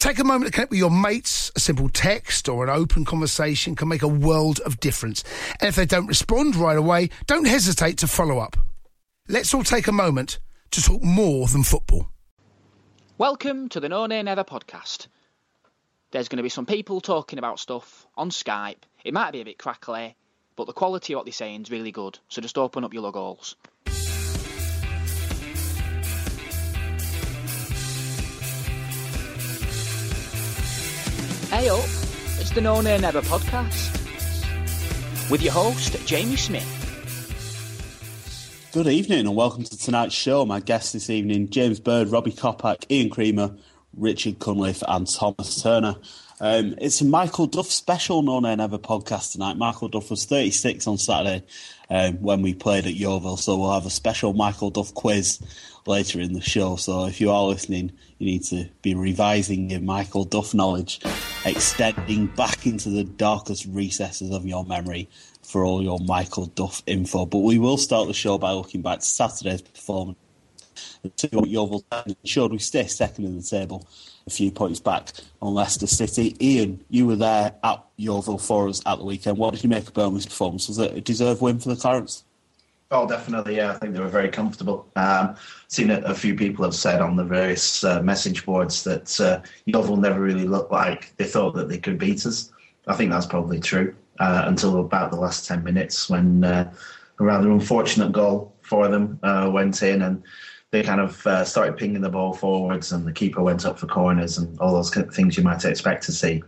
Take a moment to connect with your mates. A simple text or an open conversation can make a world of difference. And if they don't respond right away, don't hesitate to follow up. Let's all take a moment to talk more than football. Welcome to the No Nay Never podcast. There's going to be some people talking about stuff on Skype. It might be a bit crackly, but the quality of what they're saying is really good. So just open up your lug Hey up, it's the No Nay Never podcast with your host, Jamie Smith. Good evening and welcome to tonight's show. My guests this evening, James Bird, Robbie Kopak, Ian Creamer, Richard Cunliffe and Thomas Turner. Um, it's a Michael Duff special No Nay Never podcast tonight. Michael Duff was 36 on Saturday um, when we played at Yeovil, so we'll have a special Michael Duff quiz later in the show. So if you are listening, you need to be revising your Michael Duff knowledge, extending back into the darkest recesses of your memory for all your Michael Duff info. But we will start the show by looking back to Saturday's performance. The two at Yeovil showed we stay second in the table, a few points back on Leicester City. Ian, you were there at Yeovil for us at the weekend. What did you make of Burnley's performance? Was it a deserved win for the Clarets? Oh, definitely. Yeah, I think they were very comfortable. Um, seen it, a few people have said on the various uh, message boards that uh, Yeovil never really looked like they thought that they could beat us. I think that's probably true uh, until about the last ten minutes when uh, a rather unfortunate goal for them uh, went in and they kind of uh, started pinging the ball forwards and the keeper went up for corners and all those kind of things you might expect to see.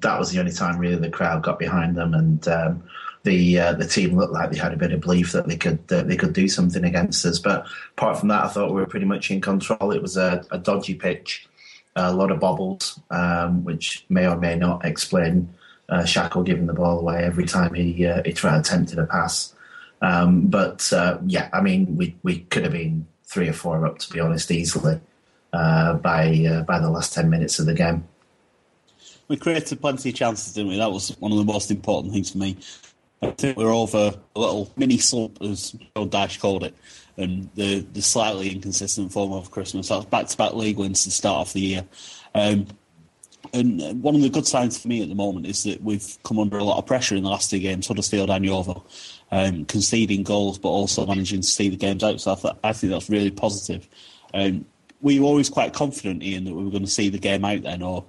That was the only time really the crowd got behind them and. Um, the uh, the team looked like they had a bit of belief that they could uh, they could do something against us. But apart from that, I thought we were pretty much in control. It was a, a dodgy pitch, a lot of bobbles, um, which may or may not explain uh, Shackle giving the ball away every time he uh, he tried attempted a pass. Um, but uh, yeah, I mean, we we could have been three or four up to be honest, easily uh, by by the last ten minutes of the game. We created plenty of chances, didn't we? That was one of the most important things for me. I think we're over a little mini slump, as Joe Dyche called it, and the, the slightly inconsistent form of Christmas. That was back to back league wins to start off the year. Um, and one of the good signs for me at the moment is that we've come under a lot of pressure in the last two games, Huddersfield and Yeovil, um, conceding goals but also managing to see the games out. So I, th- I think that's really positive. Um, were you always quite confident, Ian, that we were going to see the game out then, or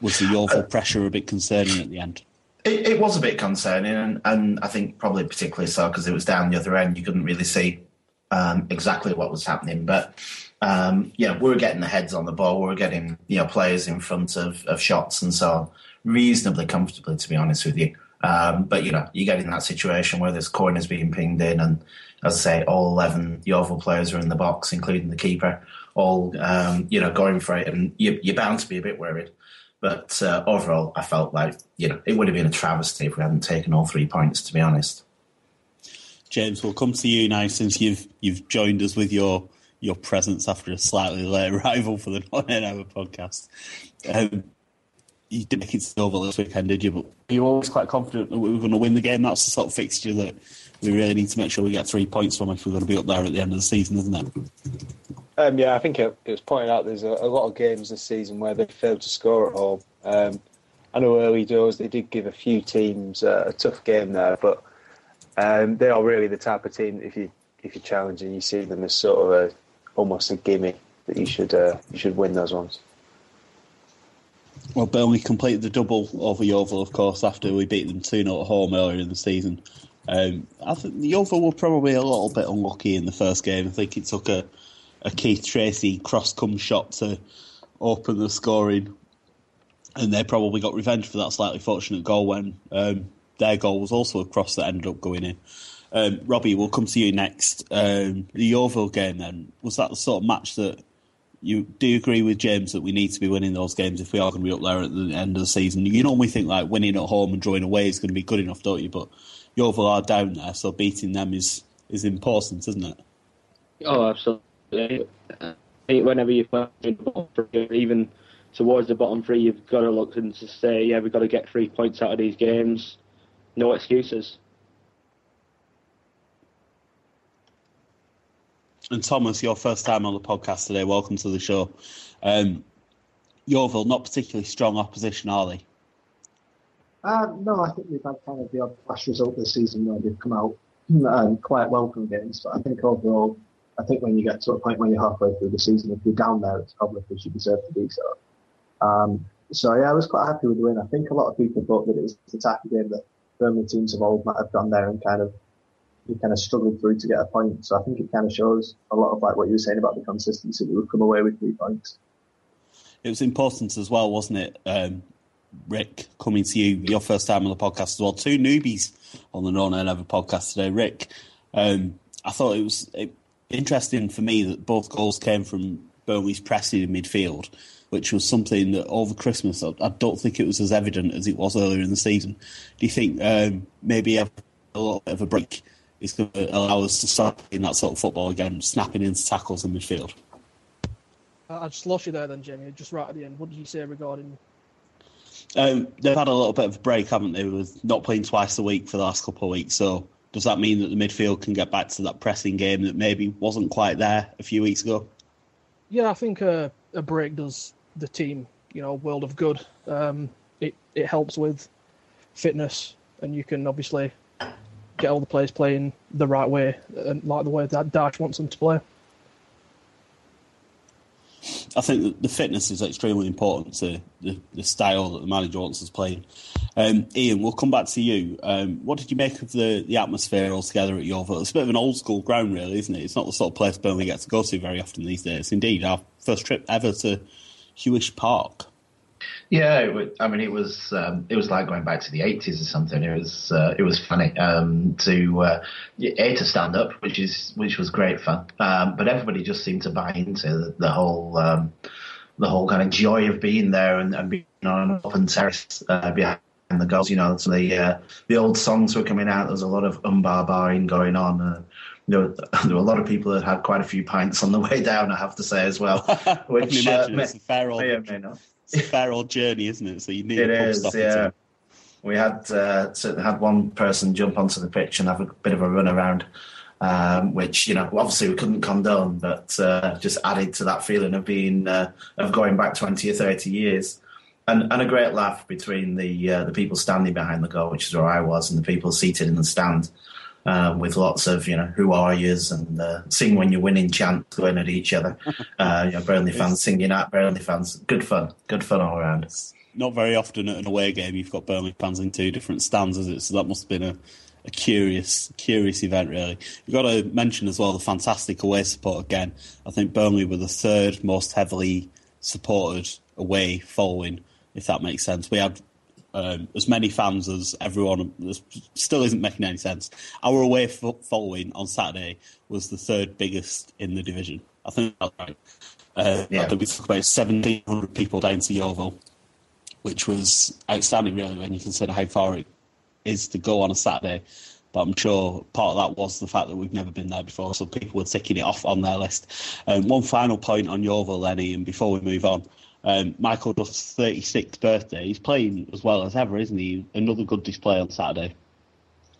was the Yeovil pressure a bit concerning at the end? It, it was a bit concerning, and, and I think probably particularly so because it was down the other end. You couldn't really see um, exactly what was happening, but um, yeah, we were getting the heads on the ball. We were getting you know players in front of, of shots and so on, reasonably comfortably, to be honest with you. Um, but you know, you get in that situation where there's corners being pinged in, and as I say, all eleven Yeovil players are in the box, including the keeper, all um, you know going for it, and you, you're bound to be a bit worried. But uh, overall, I felt like you know it would have been a travesty if we hadn't taken all three points. To be honest, James, we'll come to you now since you've you've joined us with your your presence after a slightly late arrival for the Non Hour podcast. Um, you didn't make it Yeovil this weekend, did you? But you were always quite confident that we were going to win the game. That's the sort of fixture that we really need to make sure we get three points from if we're going to be up there at the end of the season, isn't it? Um, yeah, I think it, it, was pointed out there's a, a, lot of games this season where they failed to score at home. Um, I know early doors they did give a few teams uh, a tough game there, but Um, they are really the type of team if you if you challenge and you see them as sort of a almost a gimme that you should uh, you should win those ones. Well, Burnley completed the double over Yeovil, of course, after we beat them 2 0 at home earlier in the season. Um, I think Yeovil were probably a little bit unlucky in the first game. I think it took a, a Keith Treacy cross come shot to open the scoring, and they probably got revenge for that slightly fortunate goal when um, their goal was also a cross that ended up going in. Um, Robbie, we'll come to you next. Um, the Yeovil game, then, was that the sort of match that you do you agree with James that we need to be winning those games if we are going to be up there at the end of the season? You normally think like winning at home and drawing away is going to be good enough, don't you? But Yeovil are down there, so beating them is is important, isn't it? Oh, absolutely. I think whenever you play even towards the bottom three, you've got to look and to say, yeah, we've got to get three points out of these games. No excuses. And Thomas, your first time on the podcast today. Welcome to the show. Um, Yeovil, not particularly strong opposition, are they? Uh, no, I think we've had kind of the odd flash result this season where they've come out um, quite welcome games. But I think overall, I think when you get to a point where you're halfway through the season, if you're down there, it's probably because you deserve to be so. Um, so yeah, I was quite happy with the win. I think a lot of people thought that it was the type of game that Birmingham teams of old might have gone there and kind of he kind of struggled through to get a point. So I think it kind of shows a lot of like what you were saying about the consistency that we've come away with three points. It was important as well, wasn't it? Um, Rick, coming to you, your first time on the podcast as well. Two newbies on the No Nay Never podcast today. Rick, um, I thought it was interesting for me that both goals came from Burnley's pressing in midfield, which was something that over Christmas I, I don't think it was as evident as it was earlier in the season. Do you think um, maybe a, a little bit of a break is going to allow us to start playing that sort of football again, snapping into tackles in midfield? I just lost you there then, Jamie, just right at the end. What did you say regarding um, they've had a little bit of a break, haven't they, with not playing twice a week for the last couple of weeks. So does that mean that the midfield can get back to that pressing game that maybe wasn't quite there a few weeks ago? Yeah, I think uh, a break does the team, you know, world of good. Um, it it helps with fitness, and you can obviously get all the players playing the right way and like the way that Dyche wants them to play. I think the fitness is extremely important to the, the style that the manager wants us playing. Um, Ian, we'll come back to you. Um, what did you make of the, the atmosphere altogether at Yeovil? It's a bit of an old school ground, really, isn't it? It's not the sort of place Burnley gets to go to very often these days. Indeed, our first trip ever to Huish Park. Yeah, it I mean, it was um, it was like going back to the eighties or something. It was uh, it was funny um, to uh, a to stand up, which is which was great fun. Um, but everybody just seemed to buy into the, the whole um, the whole kind of joy of being there and, and being on an open terrace uh, behind the goals. You know, so the uh, the old songs were coming out. There was a lot of umbar barring going on. Uh, there were, there were a lot of people that had quite a few pints on the way down. I have to say as well, which uh, may, may, may not it's a fair old journey, isn't it? So you need it is, yeah. We had uh, had one person jump onto the pitch and have a bit of a run around, um, which you know obviously we couldn't condone, but uh, just added to that feeling of being uh, of going back twenty or thirty years, and and a great laugh between the uh, the people standing behind the goal, which is where I was, and the people seated in the stand um, with lots of you know who are yous and uh, sing when you're winning chants going at each other. Uh, you know, Burnley fans singing at Burnley fans. Good fun, good fun all around. Not very often at an away game you've got Burnley fans in two different stands, is it? So that must have been a, a curious, curious event, really. You've got to mention as well the fantastic away support again. I think Burnley were the third most heavily supported away following, if that makes sense. We had um, as many fans as everyone. This still isn't making any sense. Our away following on Saturday was the third biggest in the division. I think that's right. Uh, yeah. We took about 1,700 people down to Yeovil, which was outstanding, really, when you consider how far it is to go on a Saturday. But I'm sure part of that was the fact that we've never been there before, so people were ticking it off on their list. Um, one final point on Yeovil, Lenny, and before we move on. Um, Michael Duff's 36th birthday. He's playing as well as ever, isn't he? Another good display on Saturday.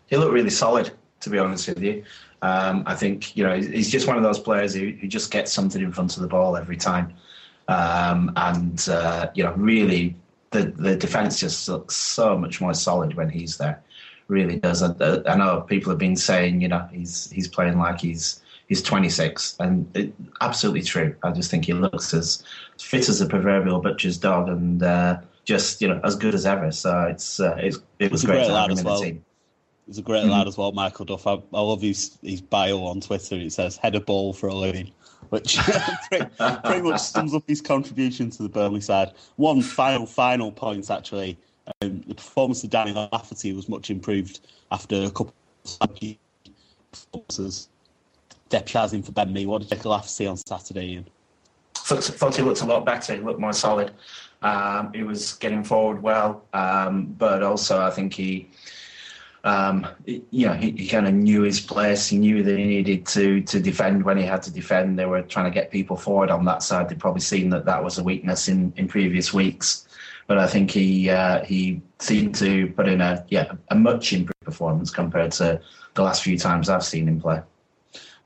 He looked really solid, to be honest with you. Um, I think you know he's just one of those players who, who, just gets something in front of the ball every time, um, and uh, you know really the the defense just looks so much more solid when he's there. really does. I, I know people have been saying, you know, he's he's playing like he's he's 26, and it, absolutely true. I just think he looks as fit as a proverbial butcher's dog, and uh, just you know as good as ever. So it's uh, it's it was a great, to lad have him as in well. the team. He's a great lad as well, Michael Duff. I, I love his, his bio on Twitter. It says head a ball for a living, which pretty, pretty much sums up his contribution to the Burnley side. One final, final point actually. Um, the performance of Danny Lafferty was much improved after a couple of performances. Deputising for Ben Mee. What did of Lafferty on Saturday, Ian? thought, thought he looked a lot better. He looked more solid. Um, he was getting forward well, um, but also I think he, um, you know, he, he kind of knew his place. He knew that he needed to to defend when he had to defend. They were trying to get people forward on that side. They'd probably seen that that was a weakness in, in previous weeks. But I think he uh, he seemed to put in a yeah a much improved performance compared to the last few times I've seen him play.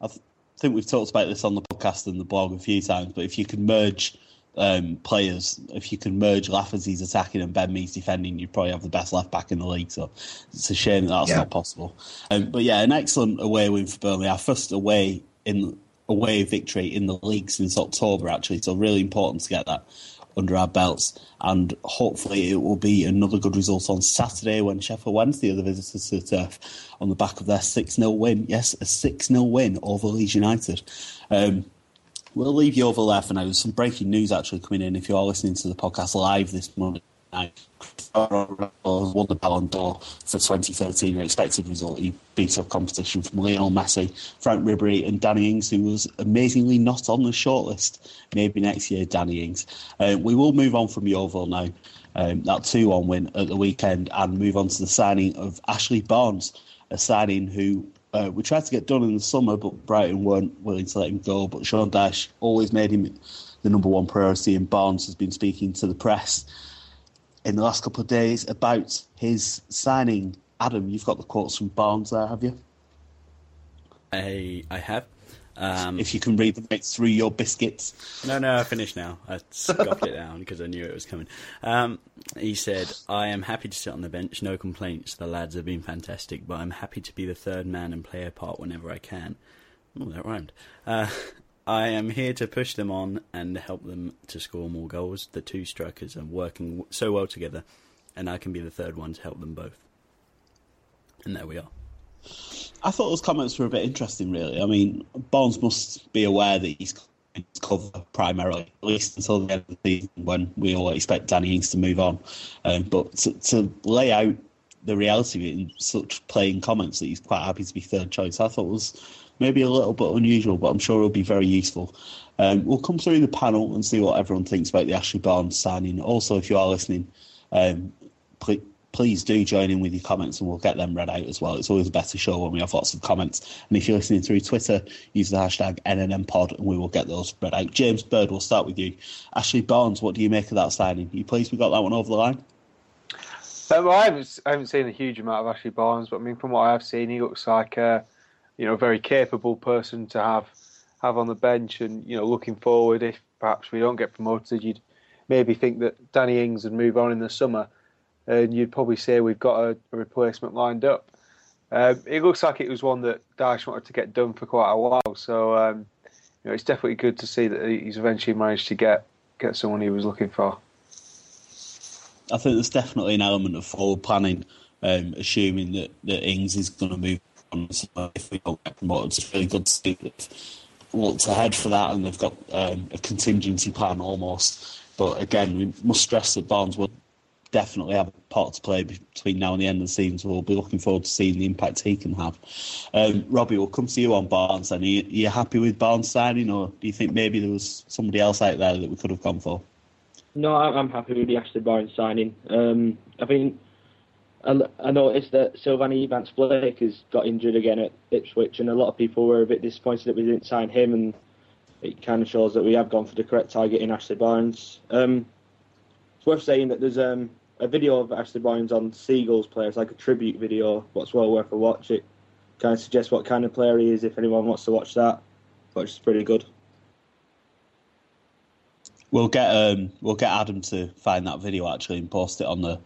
I th- think we've talked about this on the podcast and the blog a few times, but if you can merge um, players, if you can merge Lafferty's attacking and Ben Mee's defending, you probably have the best left back in the league. So it's a shame that that's Yeah. not possible. Um, but yeah, an excellent away win for Burnley. Our first away in away victory in the league since October, actually. So really important to get that under our belts. And hopefully it will be another good result on Saturday when Sheffield Wednesday are the other visitors to the turf on the back of their 6 0 win. Yes, a 6 0 win over Leeds United. Um, we'll leave you over there for now. There's some breaking news actually coming in if you are listening to the podcast live this Monday won the Ballon d'Or for 2013. An expected result. He beat up competition from Lionel Messi, Franck Ribéry, and Danny Ings, who was amazingly not on the shortlist. Maybe next year, Danny Ings. Uh, we will move on from Yeovil now. Um, that 2 1 win at the weekend and move on to the signing of Ashley Barnes, a signing who uh, we tried to get done in the summer, but Brighton weren't willing to let him go. But Sean Dyche always made him the number one priority, and Barnes has been speaking to the press in the last couple of days about his signing. Adam, you've got the quotes from Barnes there, have you? I I have. Um, if you can read them out through your biscuits. No, no, I finished now. I scuffed it down because I knew it was coming. Um, he said, I am happy to sit on the bench, no complaints. The lads have been fantastic, but I'm happy to be the third man and play a part whenever I can. Oh, that rhymed. Uh, I am here to push them on and help them to score more goals. The two strikers are working so well together, and I can be the third one to help them both. And there we are. I thought those comments were a bit interesting, really. I mean, Barnes must be aware that he's cover primarily, at least until the end of the season when we all expect Danny Ings to move on. Um, but to, to lay out the reality in such plain comments that he's quite happy to be third choice, I thought was maybe a little bit unusual, but I'm sure it'll be very useful. Um, we'll come through the panel and see what everyone thinks about the Ashley Barnes signing. Also, if you are listening, um, please, please do join in with your comments and we'll get them read out as well. It's always a better show when we have lots of comments. And if you're listening through Twitter, use the hashtag NNMPod and we will get those read out. James Bird, we'll start with you. Ashley Barnes, what do you make of that signing? Are you pleased we got that one over the line? Well, I haven't, I haven't seen a huge amount of Ashley Barnes, but I mean, from what I have seen, he looks like a, you know, very capable person to have have on the bench. And you know, looking forward, if perhaps we don't get promoted, you'd maybe think that Danny Ings would move on in the summer, and you'd probably say we've got a, a replacement lined up. Um, it looks like it was one that Dyche wanted to get done for quite a while, so um, you know, it's definitely good to see that he's eventually managed to get get someone he was looking for. I think there's definitely an element of forward planning, um, assuming that, that Ings is going to move on if we don't get promoted. It's really good to see they've looked ahead for that and they've got um, a contingency plan almost. But again, we must stress that Barnes will definitely have a part to play between now and the end of the season, so we'll be looking forward to seeing the impact he can have. Um, Robbie, we'll come to you on Barnes then. Are you, are you happy with Barnes signing, or do you think maybe there was somebody else out there that we could have gone for? No, I'm happy with the Ashley Barnes signing. Um, I mean, I noticed that Sylvan Ebanks-Blake has got injured again at Ipswich, and a lot of people were a bit disappointed that we didn't sign him, and it kind of shows that we have gone for the correct target in Ashley Barnes. Um, it's worth saying that there's um, a video of Ashley Barnes on Seagulls players, like a tribute video, what's well worth a watch. It kind of suggests what kind of player he is if anyone wants to watch that, which is pretty good. We'll get um, we'll get Adam to find that video actually and post it on the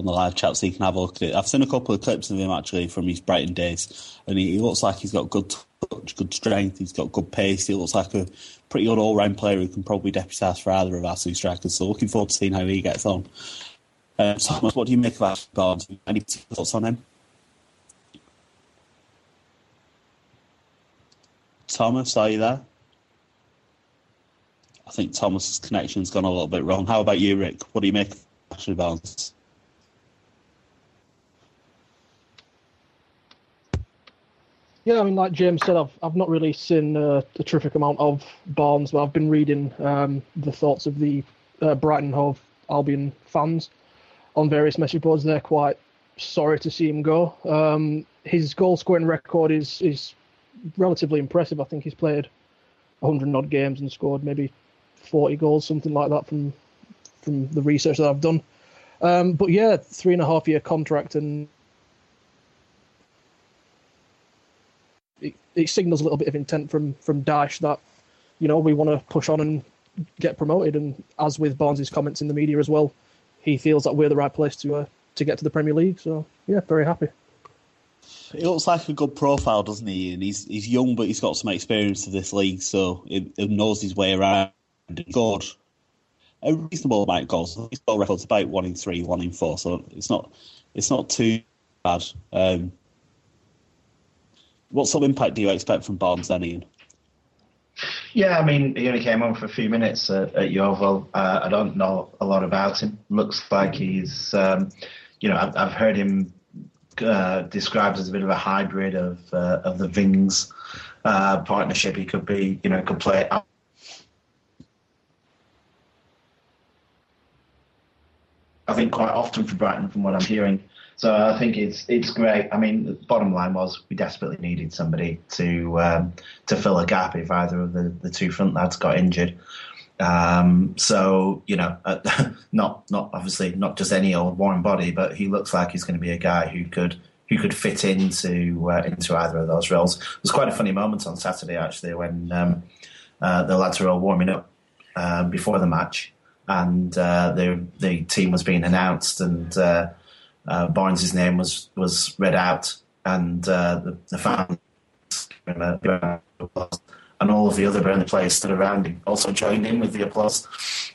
on the live chat so you can have a look at it. I've seen a couple of clips of him actually from his Brighton days, and he, he looks like he's got good touch, good strength, he's got good pace. He looks like a pretty good all round player who can probably deputise for either of our two strikers. So looking forward to seeing how he gets on. Uh, Thomas, what do you make of Ashley Barnes? Any thoughts on him? Thomas, are you there? I think Thomas's connection's gone a little bit wrong. How about you, Rick? What do you make of Ashley Barnes? Yeah, I mean, like James said, I've I've not really seen uh, a terrific amount of Barnes, but I've been reading um, the thoughts of the uh, Brighton Hove Albion fans on various message boards. They're quite sorry to see him go. Um, his goal scoring record is is relatively impressive. I think he's played 100 odd games and scored maybe 40 goals, something like that from from the research that I've done. Um, but yeah, three and a half year contract and it, it signals a little bit of intent from from Dyche that you know we want to push on and get promoted. And as with Barnes' comments in the media as well, he feels that we're the right place to uh, to get to the Premier League. So yeah, very happy. He looks like a good profile, doesn't he? And he's he's young, but he's got some experience of this league, so he, he knows his way around. Good, a reasonable amount of goals. His goal record's about one in three, one in four, so it's not it's not too bad. Um, what sort of impact do you expect from Barnes then, Ian? Yeah, I mean, he only came on for a few minutes at, at Yeovil. Uh, I don't know a lot about him. Looks like he's, um, you know, I've, I've heard him uh, described as a bit of a hybrid of uh, of the Vings uh, partnership. He could be, you know, could play. I think quite often for Brighton, from what I'm hearing. So I think it's it's great. I mean, the bottom line was we desperately needed somebody to um, to fill a gap if either of the, the two front lads got injured. Um, so you know, uh, not not obviously not just any old warm body, but he looks like he's going to be a guy who could who could fit into uh, into either of those roles. It was quite a funny moment on Saturday actually when um, uh, the lads were all warming up uh, before the match, and uh, the the team was being announced, and uh, uh, Barnes' name was was read out, and the, the fans and all of the other Burnley players stood around him, also joined in with the applause.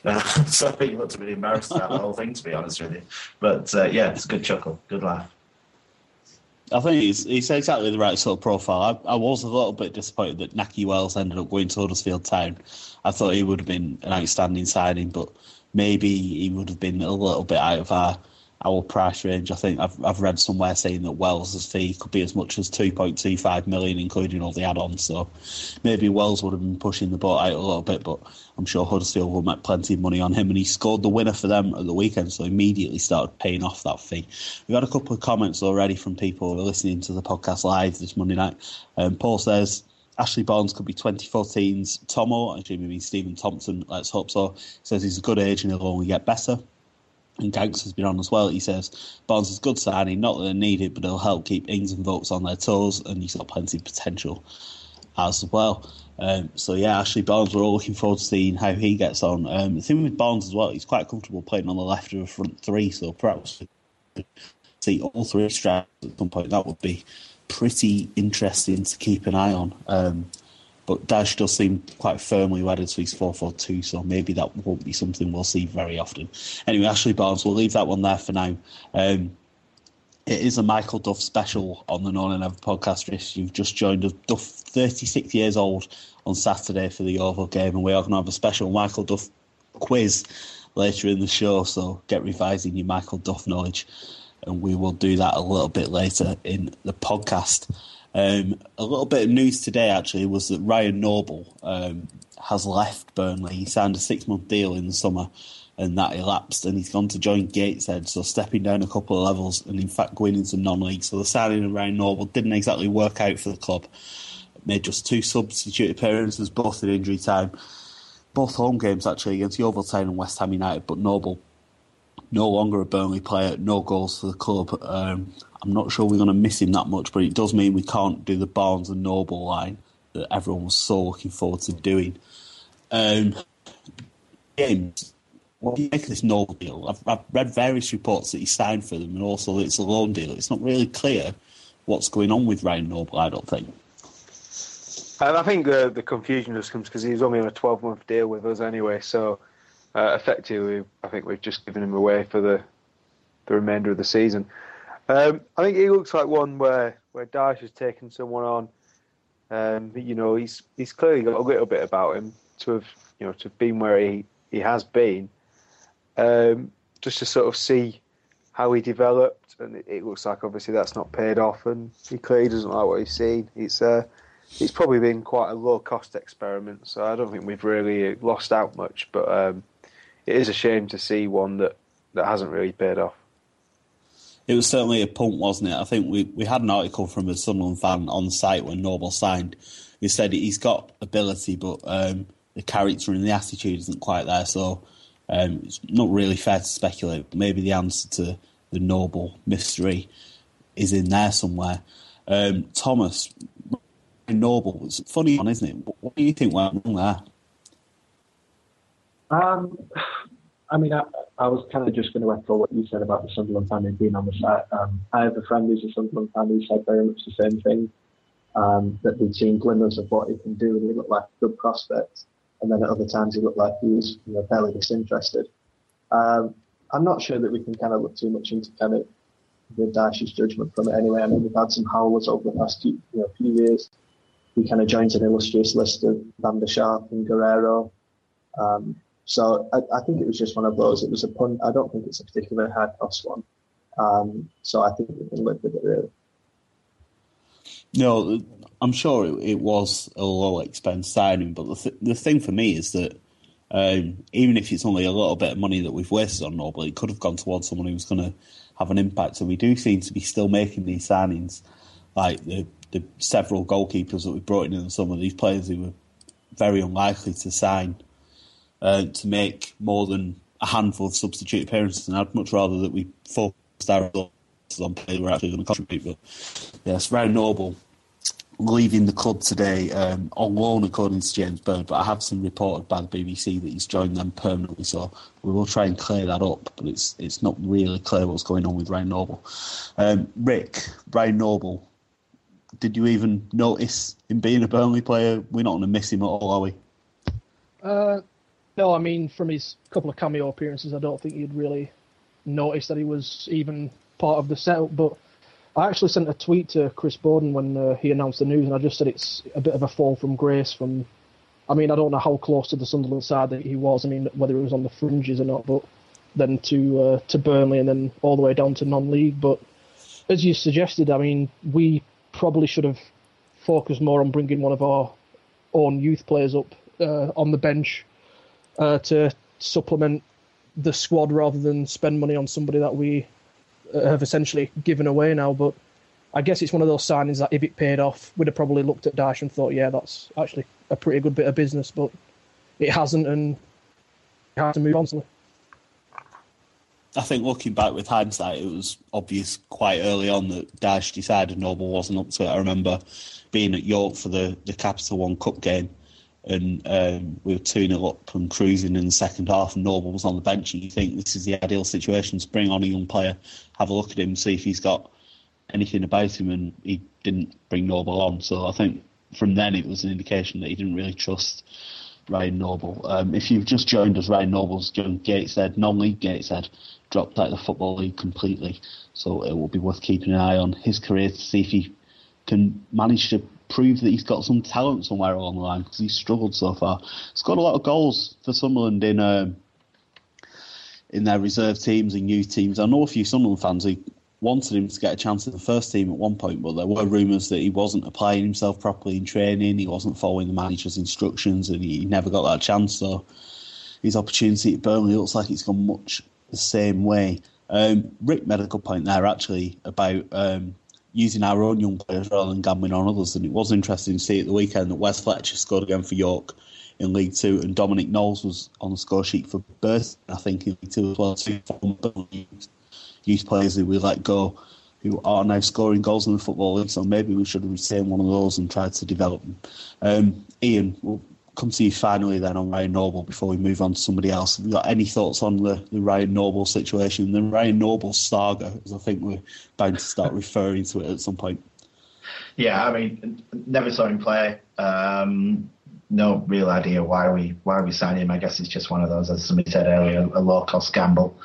Uh, so he looked a bit embarrassed about the whole thing, to be honest with you. But uh, yeah, it's a good chuckle, good laugh. I think he's, he's exactly the right sort of profile. I, I was a little bit disappointed that Nahki Wells ended up going to Huddersfield Town. I thought he would have been an outstanding signing, but maybe he would have been a little bit out of our our price range. I think I've I've read somewhere saying that Wells' fee could be as much as two point two five million, including all the add-ons. So maybe Wells would have been pushing the boat out a little bit, but I'm sure Huddersfield will make plenty of money on him. And he scored the winner for them at the weekend, so immediately started paying off that fee. We've had a couple of comments already from people who are listening to the podcast live this Monday night. Um, Paul says. Ashley Barnes could be 2014's Tomo. I assume he means Steven Thompson. Let's hope so. Says he's a good age and he'll only get better and Ganks has been on as well. He says Barnes is good signing, not that they need it, but it'll help keep Ings and Vokes on their toes, and he's got plenty of potential as well. Um, so yeah, Ashley Barnes, we're all looking forward to seeing how he gets on. Um, the thing with Barnes as well, he's quite comfortable playing on the left of a front three, so perhaps see all three straps at some point. That would be pretty interesting to keep an eye on. Um, but Dyche does seem quite firmly wedded to his 4 4 2, so maybe that won't be something we'll see very often. Anyway, Ashley Barnes, we'll leave that one there for now. Um, it is a Michael Duff special on the No Nay Never podcast. You've just joined us. Duff, 36 years old, on Saturday for the Yeovil game, and we are going to have a special Michael Duff quiz later in the show, so get revising your Michael Duff knowledge, and we will do that a little bit later in the podcast. Um, a little bit of news today actually was that Ryan Noble um, has left Burnley. He signed a six month deal in the summer and that elapsed and he's gone to join Gateshead, so stepping down a couple of levels and in fact going into non league. So the signing of Ryan Noble didn't exactly work out for the club. Made just two substitute appearances, both in injury time. Both home games actually against Yeovil Town and West Ham United, but Noble no longer a Burnley player, no goals for the club. Um, I'm not sure we're going to miss him that much, but it does mean we can't do the Barnes and Noble line that everyone was so looking forward to doing. Um, James. what do you make of this Noble deal? I've, I've read various reports that he signed for them, and also that it's a loan deal. It's not really clear what's going on with Ryan Noble. I don't think. And I think the the confusion just comes because he was only on a 12 month deal with us anyway. So uh, effectively, I think we've just given him away for the the remainder of the season. Um, I think he looks like one where where Dyche has taken someone on. Um, you know, he's he's clearly got a little bit about him to have you know to have been where he, he has been. Um, just to sort of see how he developed, and it, it, looks like obviously that's not paid off, and he clearly doesn't like what he's seen. It's uh, it's probably been quite a low cost experiment, so I don't think we've really lost out much. But um, it is a shame to see one that, that hasn't really paid off. It was certainly a punt, wasn't it? I think we, we had an article from a Sunderland fan on site when Noble signed. He said he's got ability, but um, the character and the attitude isn't quite there. So um, it's not really fair to speculate. Maybe the answer to the Noble mystery is in there somewhere. Um, Thomas, Noble, it's funny one, isn't it? What do you think went wrong there? Um, I mean, I, I was kind of just going to echo what you said about the Sunderland family being on the site. Um, I have a friend who's a Sunderland fan who said very much the same thing. Um, that they'd seen glimmers of what he can do, and he looked like a good prospect. And then at other times, he looked like he was you know, fairly disinterested. Um, I'm not sure that we can kind of look too much into kind of the judgment from it anyway. I mean, we've had some howlers over the past few, you know, few years. We kind of joined an illustrious list of Van der Schaaf and Guerrero. Um, so I, I, think it was just one of those. It was a pun. I don't think it's a particularly hard cost one. Um, so I think we can live with it really. No, I'm sure it, it was a low expense signing, but the, th- the thing for me is that um, even if it's only a little bit of money that we've wasted on Noble, it could have gone towards someone who's going to have an impact. So we do seem to be still making these signings, like the, the several goalkeepers that we brought in and some of these players who were very unlikely to sign uh, to make more than a handful of substitute appearances, and I'd much rather that we focused our resources on players who are actually going to contribute. But yes, very noble leaving the club today um, on loan, according to James Bird. But I have seen reported by the BBC that he's joined them permanently, so we will try and clear that up. But it's it's not really clear what's going on with Ryan Noble. Um, Rick, Ryan Noble, did you even notice him being a Burnley player? We're not going to miss him at all, are we? Uh, no, I mean, from his couple of cameo appearances, I don't think you'd really notice that he was even part of the setup. But I actually sent a tweet to Chris Boden when uh, he announced the news, and I just said it's a bit of a fall from grace. From, I mean, I don't know how close to the Sunderland side that he was. I mean, whether he was on the fringes or not, but then to uh, to Burnley and then all the way down to non-league. But as you suggested, I mean, we probably should have focused more on bringing one of our own youth players up uh, on the bench uh, to supplement the squad rather than spend money on somebody that we have essentially given away now. But I guess it's one of those signings that if it paid off, we'd have probably looked at Dyche and thought, yeah, that's actually a pretty good bit of business. But it hasn't, and it has to move on. I think looking back with hindsight, it was obvious quite early on that Dyche decided Noble wasn't up to it. I remember being at York for the, the Capital One Cup game and um, we were 2 0 up and cruising in the second half, and Noble was on the bench. And you think this is the ideal situation to bring on a young player, have a look at him, see if he's got anything about him, and he didn't bring Noble on. So I think from then it was an indication that he didn't really trust Ryan Noble. Um, if you've just joined us, Ryan Noble's joined Gateshead, non league Gateshead, dropped out of the Football League completely. So it will be worth keeping an eye on his career to see if he can manage to prove that he's got some talent somewhere along the line because he's struggled so far. He's got a lot of goals for Sunderland in um, in their reserve teams and youth teams. I know a few Sunderland fans who wanted him to get a chance in the first team at one point, but there were rumours that he wasn't applying himself properly in training, he wasn't following the manager's instructions, and he never got that chance. So his opportunity at Burnley looks like it's gone much the same way. Um, Rick made a good point there actually about um, using our own young players rather than gambling on others. And it was interesting to see at the weekend that Wes Fletcher scored again for York in League Two, and Dominic Knowles was on the score sheet for Burton, I think, in League Two as well. Two former youth players who we let go who are now scoring goals in the Football League, so maybe we should retain one of those and try to develop them. Um, Ian, we'll come to you finally then on Ryan Noble before we move on to somebody else. Have you got any thoughts on the, the Ryan Noble situation, the Ryan Noble saga, as I think we're bound to start referring to it at some point? Yeah, I mean, never saw him play. Um, no real idea why we why we signed him. I guess it's just one of those, as somebody said earlier, a low cost gamble.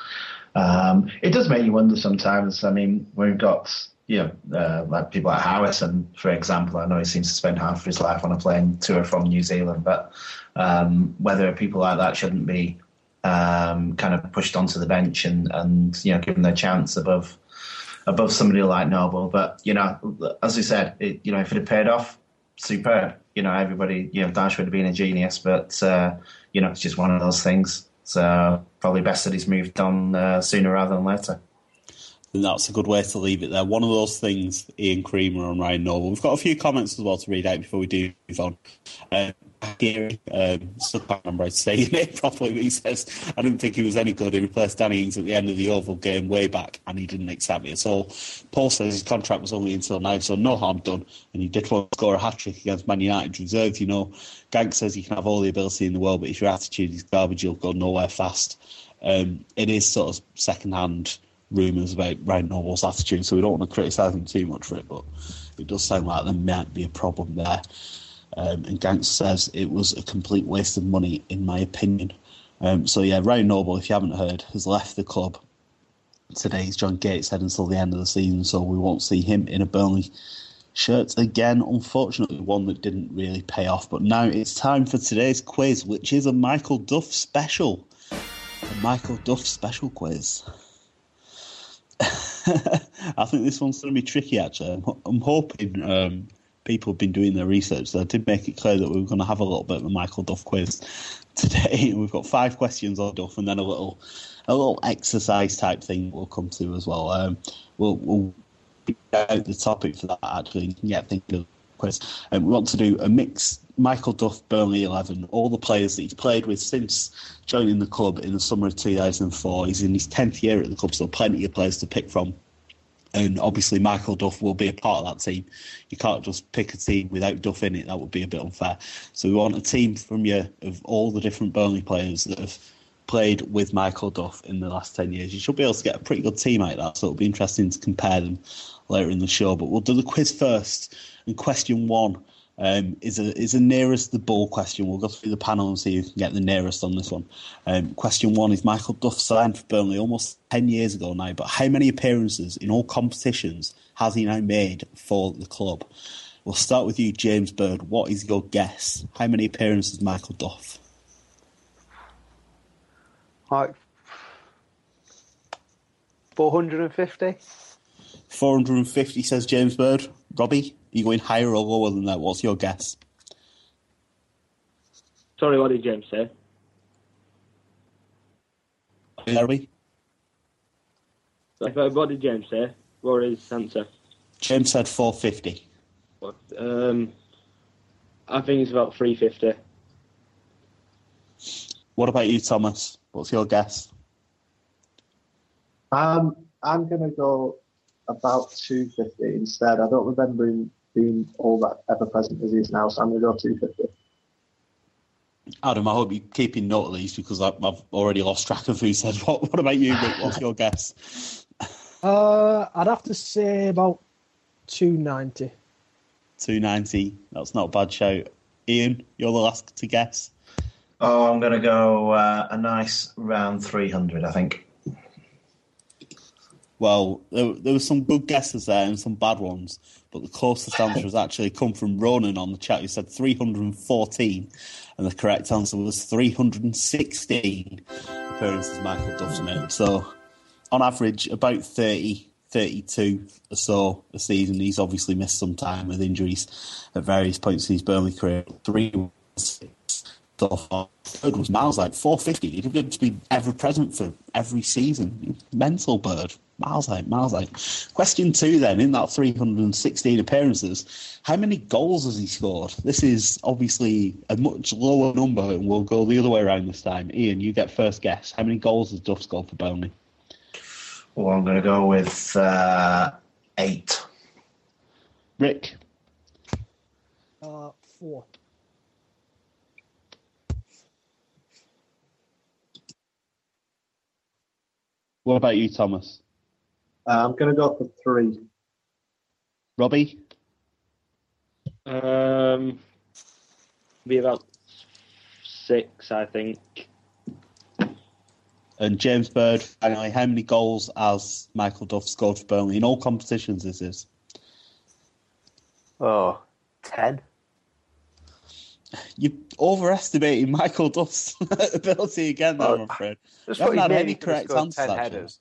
Um, it does make you wonder sometimes. I mean, we've got you know uh, like people like Harrison, for example. I know he seems to spend half of his life on a plane tour from New Zealand, but um, whether people like that shouldn't be um, kind of pushed onto the bench and and you know given their chance above above somebody like Noble. But you know, as we said, it, you know, if it had paid off, superb. You know, everybody, you know, Dyche would have been a genius, but uh, you know, it's just one of those things. So probably best that he's moved on uh, sooner rather than later. And that's a good way to leave it there. One of those things, Ian Creamer and Ryan Noble. We've got a few comments as well to read out before we do move on. Uh, Gary, um, still can't remember how to say your name properly, but he says, I didn't think he was any good. He replaced Danny Ings at the end of the Yeovil game way back, and he didn't accept me at all. Paul says his contract was only until now, so no harm done, and he did want to score a hat trick against Man United reserved, you know. Gank says you can have all the ability in the world, but if your attitude is garbage, you'll go nowhere fast. Um, it is sort of second hand rumours about Ryan Noble's attitude, so we don't want to criticise him too much for it, but it does sound like there might be a problem there. Um, and Gank says it was a complete waste of money, in my opinion. Um, so yeah, Ryan Noble, if you haven't heard, has left the club. Today he's John Gateshead until the end of the season, so we won't see him in a Burnley shirt again. Unfortunately, one that didn't really pay off. But now it's time for today's quiz, which is a Michael Duff special. A Michael Duff special quiz. I think this one's going to be tricky. Actually, I'm, I'm hoping um, people have been doing their research. So I did make it clear that we were going to have a little bit of a Michael Duff quiz today. We've got five questions on Duff, and then a little a little exercise type thing we'll come to as well. Um, we'll we'll out the topic for that actually. Get thinking of quiz. Um, we want to do a mix Michael Duff Burnley 11, all the players that he's played with since joining the club in the summer of 2004. He's in his 10th year at the club, so plenty of players to pick from. And obviously, Michael Duff will be a part of that team. You can't just pick a team without Duff in it. That would be a bit unfair. So we want a team from you of all the different Burnley players that have played with Michael Duff in the last 10 years. You should be able to get a pretty good team like that. So it'll be interesting to compare them later in the show. But we'll do the quiz first. And question one um, is a is a nearest the ball question. We'll go through the panel and see who can get the nearest on this one. Um, question one is Michael Duff signed for Burnley almost ten years ago now, but how many appearances in all competitions has he now made for the club? We'll start with you, James Bird. What is your guess? How many appearances Michael Duff? Like 450? 450, says James Bird. Robbie, are you going higher or lower than that? What's your guess? Sorry, what did James say? Larry? Like, what did James say? What was his answer? James said 450. What, um, I think it's about 350. What about you, Thomas? What's your guess? Um, I'm going to go about 250 instead. I don't remember him being all that ever present as he is now, so I'm going to go 250. Adam, I hope you're keeping note of these because I've already lost track of who said what. What about you, Rick? What's your guess? Uh, I'd have to say about 290. 290. That's not a bad shout. Ian, you're the last to guess. Oh, I'm going to go uh, a nice round 300, I think. Well, there, there were some good guesses there and some bad ones, but the closest answer has actually come from Ronan on the chat who said 314, and the correct answer was 316 appearances Michael Duff's made. So, on average, about 30, 32 or so a season. He's obviously missed some time with injuries at various points in his Burnley career. Three, six, third was Miles like 450. He'd have to be ever present for every season. Mental bird miles out, miles out. Question two then, in that 316 appearances, how many goals has he scored? This is obviously a much lower number, and we'll go the other way around this time. Ian, you get first guess. How many goals has Duff scored for Burnley? Well, I'm going to go with uh, eight. Rick? Uh, four. What about you, Thomas? Uh, I'm going to go for three. Robbie? Um, be about six, I think. And James Bird, finally, how many goals has Michael Duff scored for Burnley in all competitions? This is Oh, 10. you overestimating Michael Duff's ability again. There, I'm afraid. Just You haven't thought had any maybe could have correct answers.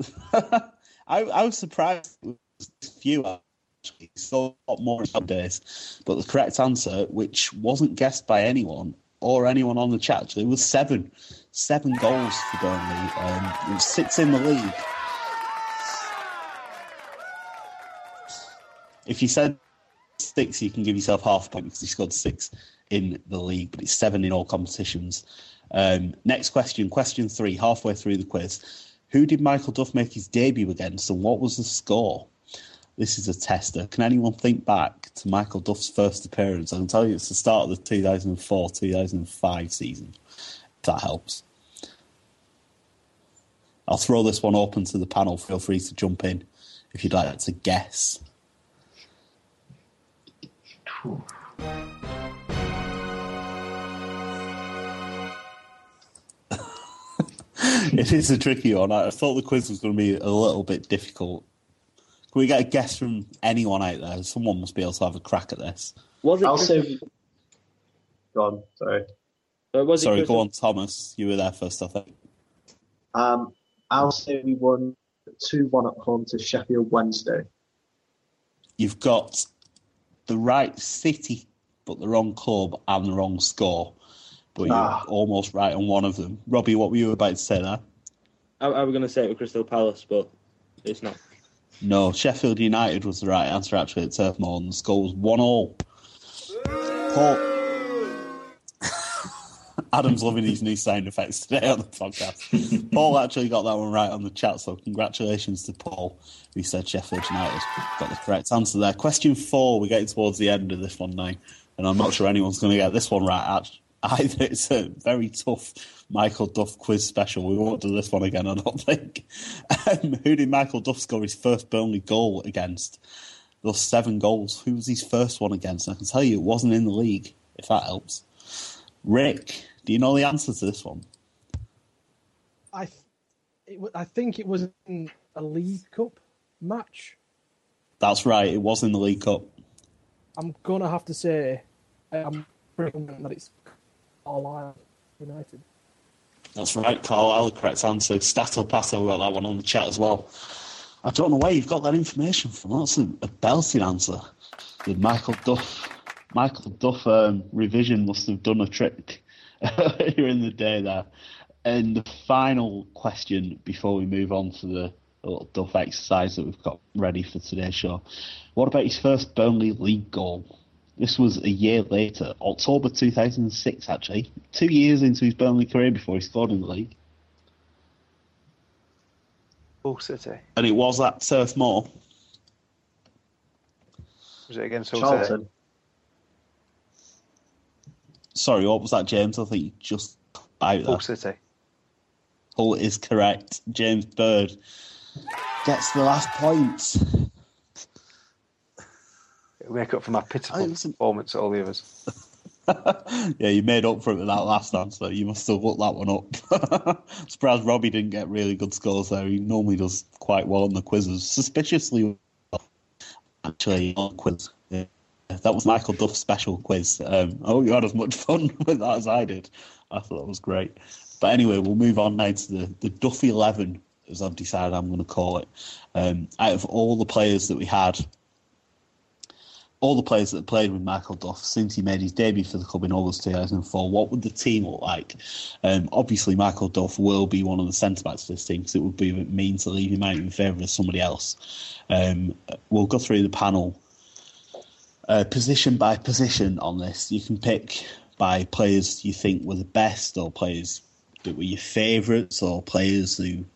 10 actually. headers. I, I was surprised. It was few actually, so a lot more nowadays. But the correct answer, which wasn't guessed by anyone or anyone on the chat, actually, was seven. Seven goals for Burnley. Um, it six in the league. If you said six, you can give yourself half a point because he scored six in the league, but it's seven in all competitions. Um, next question, question three, halfway through the quiz. Who did Michael Duff make his debut against and what was the score? This is a tester. Can anyone think back to Michael Duff's first appearance? I can tell you it's the start of the 2004 2005 season, if that helps. I'll throw this one open to the panel. Feel free to jump in if you'd like to guess. It is a tricky one. I thought the quiz was going to be a little bit difficult. Can we get a guess from anyone out there? Someone must be able to have a crack at this. Was it? I'll Crystal- say. Go on, sorry. uh, was Sorry, Crystal- go on, Thomas. You were there first, I think. Um, I'll say we won 2 1 at home to Sheffield Wednesday. You've got the right city, but the wrong club and the wrong score. But you're Ah. almost right on one of them. Robbie, what were you about to say there? I, I was going to say it with Crystal Palace, but it's not. No, Sheffield United was the right answer actually at Turf Moor, and the score was 1 all. Paul. Adam's loving these new sound effects today on the podcast. Paul actually got that one right on the chat, so congratulations to Paul, who said Sheffield United got the correct answer there. Question four, we're getting towards the end of this one now, and I'm not sure anyone's going to get this one right act- either. It's a very tough Michael Duff quiz special. We won't do this one again, I don't think. Um, who did Michael Duff score his first Burnley goal against? Those seven goals. Who was his first one against? And I can tell you it wasn't in the league, if that helps. Rick, do you know the answer to this one? I, th- it, wa- I think it was in a League Cup match. That's right, it was in the League Cup. I'm gonna have to say, I'm pretty confident that it's Carlisle United. That's right, Carlisle, correct answer. Stato Pato, got that one on the chat as well. I don't know where you've got that information from. That's a, a belting answer. The Michael Duff, Michael Duff um, revision must have done a trick earlier in the day there. And the final question before we move on to the little Duff exercise that we've got ready for today's show. What about his first Burnley league goal? This was a year later, October 2006, actually. Two years into his Burnley career before he scored in the league. Hull City. And it was at Turf Moor. Was it against Hull City? Charlton. Sorry, what was that, James? I think you just out there. Hull City. Hull is correct. James Bird gets the last point. It'll make up for my pitiful Oh, performance at all the others. yeah, you made up for it with that last answer. You must have looked that one up. Surprised Robbie didn't get really good scores there. He normally does quite well on the quizzes. Suspiciously well, actually, on quiz. Yeah. That was Michael Duff's special quiz. Um, I hope you had as much fun with that as I did. I thought that was great. But anyway, we'll move on now to the, the Duff 11, as I've decided I'm going to call it. Um, out of all the players that we had all the players that played with Michael Duff since he made his debut for the club in August 2004, what would the team look like? Um, obviously, Michael Duff will be one of the centre backs of this team because it would be mean to leave him out in favour of somebody else. Um, we'll go through the panel uh, position by position on this. You can pick by players you think were the best, or players that were your favourites, or players who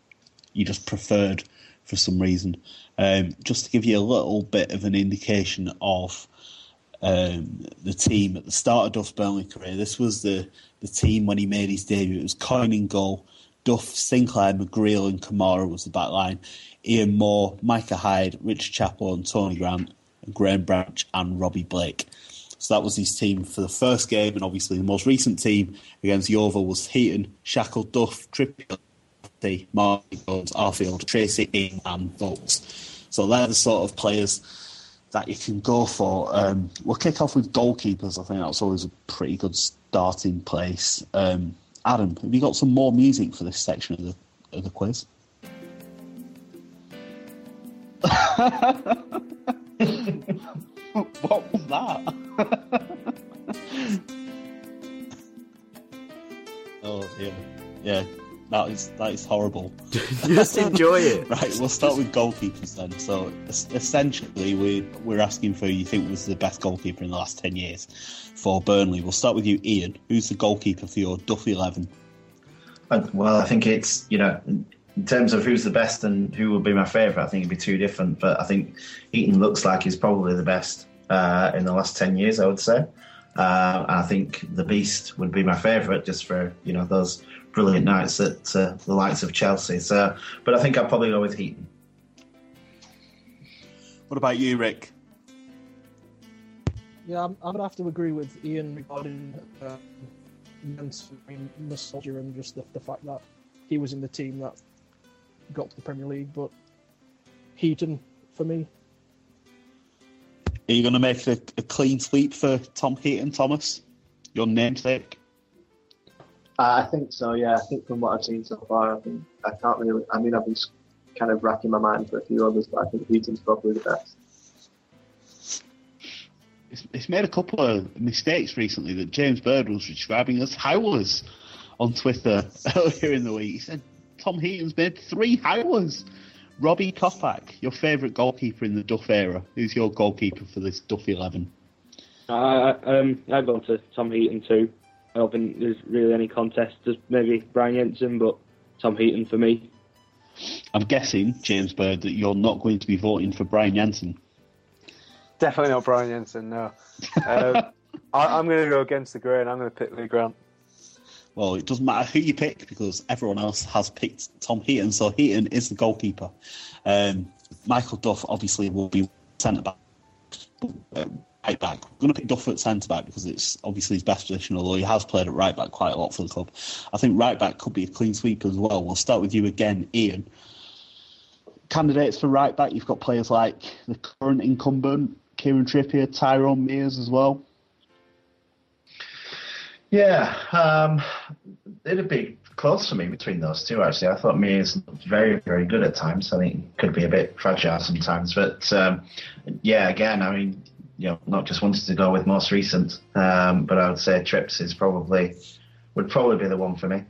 you just preferred for some reason. Um, just to give you a little bit of an indication of um, the team at the start of Duff's Burnley career, this was the, the team when he made his debut. It was Coyne in goal, Duff, Sinclair, McGreal, and Kamara was the back line. Ian Moore, Micah Hyde, Richard Chaplow, and Tony Grant, and Graham Branch, and Robbie Blake. So that was his team for the first game, and obviously the most recent team against Yeovil was Heaton, Shackell, Duff, Trippier, Martin Jones, Arfield, Treacy, Ing, and Vokes. So they're the sort of players that you can go for. Um, we'll kick off with goalkeepers. I think that's always a pretty good starting place. Um, Adam, have you got some more music for this section of the of the quiz? what was that? oh yeah, yeah. That is that is horrible. Just enjoy it. right, we'll start with goalkeepers then. So essentially, we we're asking for you think was the best goalkeeper in the last ten years for Burnley. We'll start with you, Ian. Who's the goalkeeper for your Duffy eleven? Well, I think it's you know in terms of who's the best and who would be my favourite, I think it'd be two different. But I think Eaton looks like he's probably the best uh, in the last ten years. I would say. Uh, I think the Beast would be my favourite, just for you know those brilliant nights at uh, the likes of Chelsea. So, but I think I'll probably go with Heaton. What about you, Rick? Yeah, I'm, I'm gonna have to agree with Ian regarding uh, nostalgia and just the, the fact that he was in the team that got to the Premier League. But Heaton for me. Are you going to make a, a clean sweep for Tom Heaton, Thomas? Your namesake? Uh, I think so. Yeah, I think from what I've seen so far, I think I can't really. I mean, I've been kind of racking my mind for a few others, but I think Heaton's probably the best. It's, it's made a couple of mistakes recently that James Bird was describing as howlers on Twitter earlier in the week. He said Tom Heaton's made three howlers. Robbie Kopak, your favourite goalkeeper in the Duff era. Who's your goalkeeper for this Duff 11? Uh, um, I've gone to Tom Heaton too. I don't think there's really any contest. There's maybe Brian Jensen, but Tom Heaton for me. I'm guessing, James Bird, that you're not going to be voting for Brian Jensen. Definitely not Brian Jensen, no. Um, I, am going to go against the grain. I'm going to pick Lee Grant. Well, it doesn't matter who you pick because everyone else has picked Tom Heaton, so Heaton is the goalkeeper. Um, Michael Duff obviously will be centre back. Um, right back. Going to pick Duff at centre back because it's obviously his best position, although he has played at right back quite a lot for the club. I think right back could be a clean sweep as well. We'll start with you again, Ian. Candidates for right back, you've got players like the current incumbent, Kieran Trippier, Tyrone Mears as well. Yeah, um, it'd be close for me between those two. Actually, I thought Mears looked very, very good at times. I think could be a bit fragile sometimes, but um, yeah, again, I mean, you know, not just wanted to go with most recent, um, but I would say Trips is probably would probably be the one for me.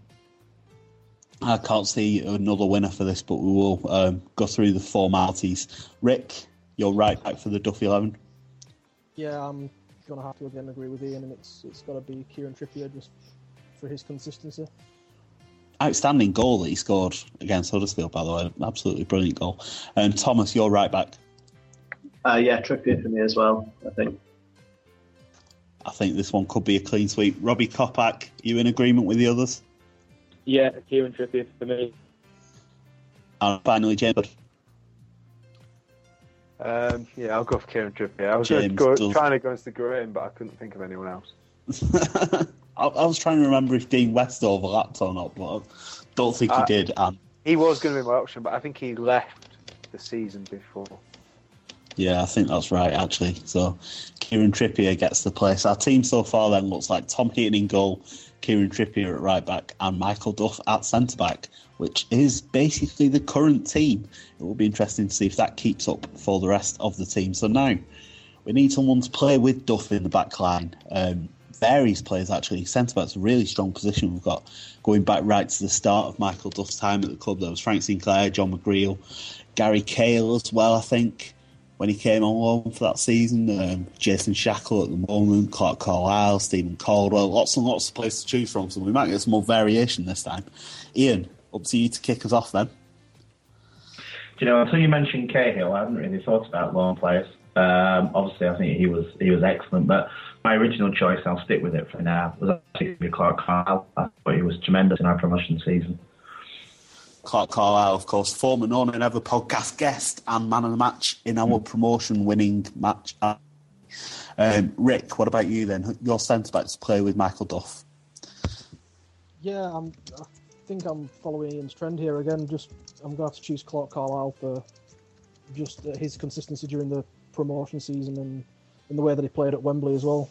I can't see another winner for this, but we will um, go through the formalities. Rick, you're right back for the Duffy Eleven. Yeah, I'm gonna have to again agree with Ian, and it's it's got to be Kieran Trippier just for his consistency. Outstanding goal that he scored against Huddersfield, by the way. Absolutely brilliant goal. And Thomas, you're right back. Uh, yeah, Trippier for me as well. I think. I think this one could be a clean sweep. Robbie Kopak, you in agreement with the others? Yeah, Kieran Trippier for me. And finally, James. Um, yeah, I'll go for Kieran Trippier. I was go, trying to go into the grain, but I couldn't think of anyone else. I, I, was trying to remember if Dean West overlapped or not, but I don't think he uh, did. And he was going to be my option, but I think he left the season before. Yeah, I think that's right, actually. So Kieran Trippier gets the place. Our team so far then looks like Tom Heaton in goal, Kieran Trippier at right back, and Michael Duff at centre back, which is basically the current team. It will be interesting to see if that keeps up for the rest of the team. So now we need someone to play with Duff in the back line. Um, various players actually. Centre back's a really strong position. We've got going back right to the start of Michael Duff's time at the club. There was Frank Sinclair, John McGreal, Gary Cahill as well, I think when he came on loan for that season. Um, Jason Shackell at the moment, Clarke Carlisle, Stephen Caldwell, lots and lots of players to choose from. So we might get some more variation this time. Ian, up to you to kick us off then. Do you know, until you mentioned Cahill, I hadn't really thought about loan players. Um, obviously, I think he was he was excellent, but my original choice, I'll stick with it for now, was actually Clarke Carlisle. I thought he was tremendous in our promotion season. Clarke Carlisle, of course, former No Nay Never podcast guest and man of the match in our promotion winning match. Um, Rick, what about you then? Your centre back to play with Michael Duff. Yeah, I'm, I think I'm following Ian's trend here again. Just I'm going to to choose Clarke Carlisle for just uh, his consistency during the promotion season and in the way that he played at Wembley as well.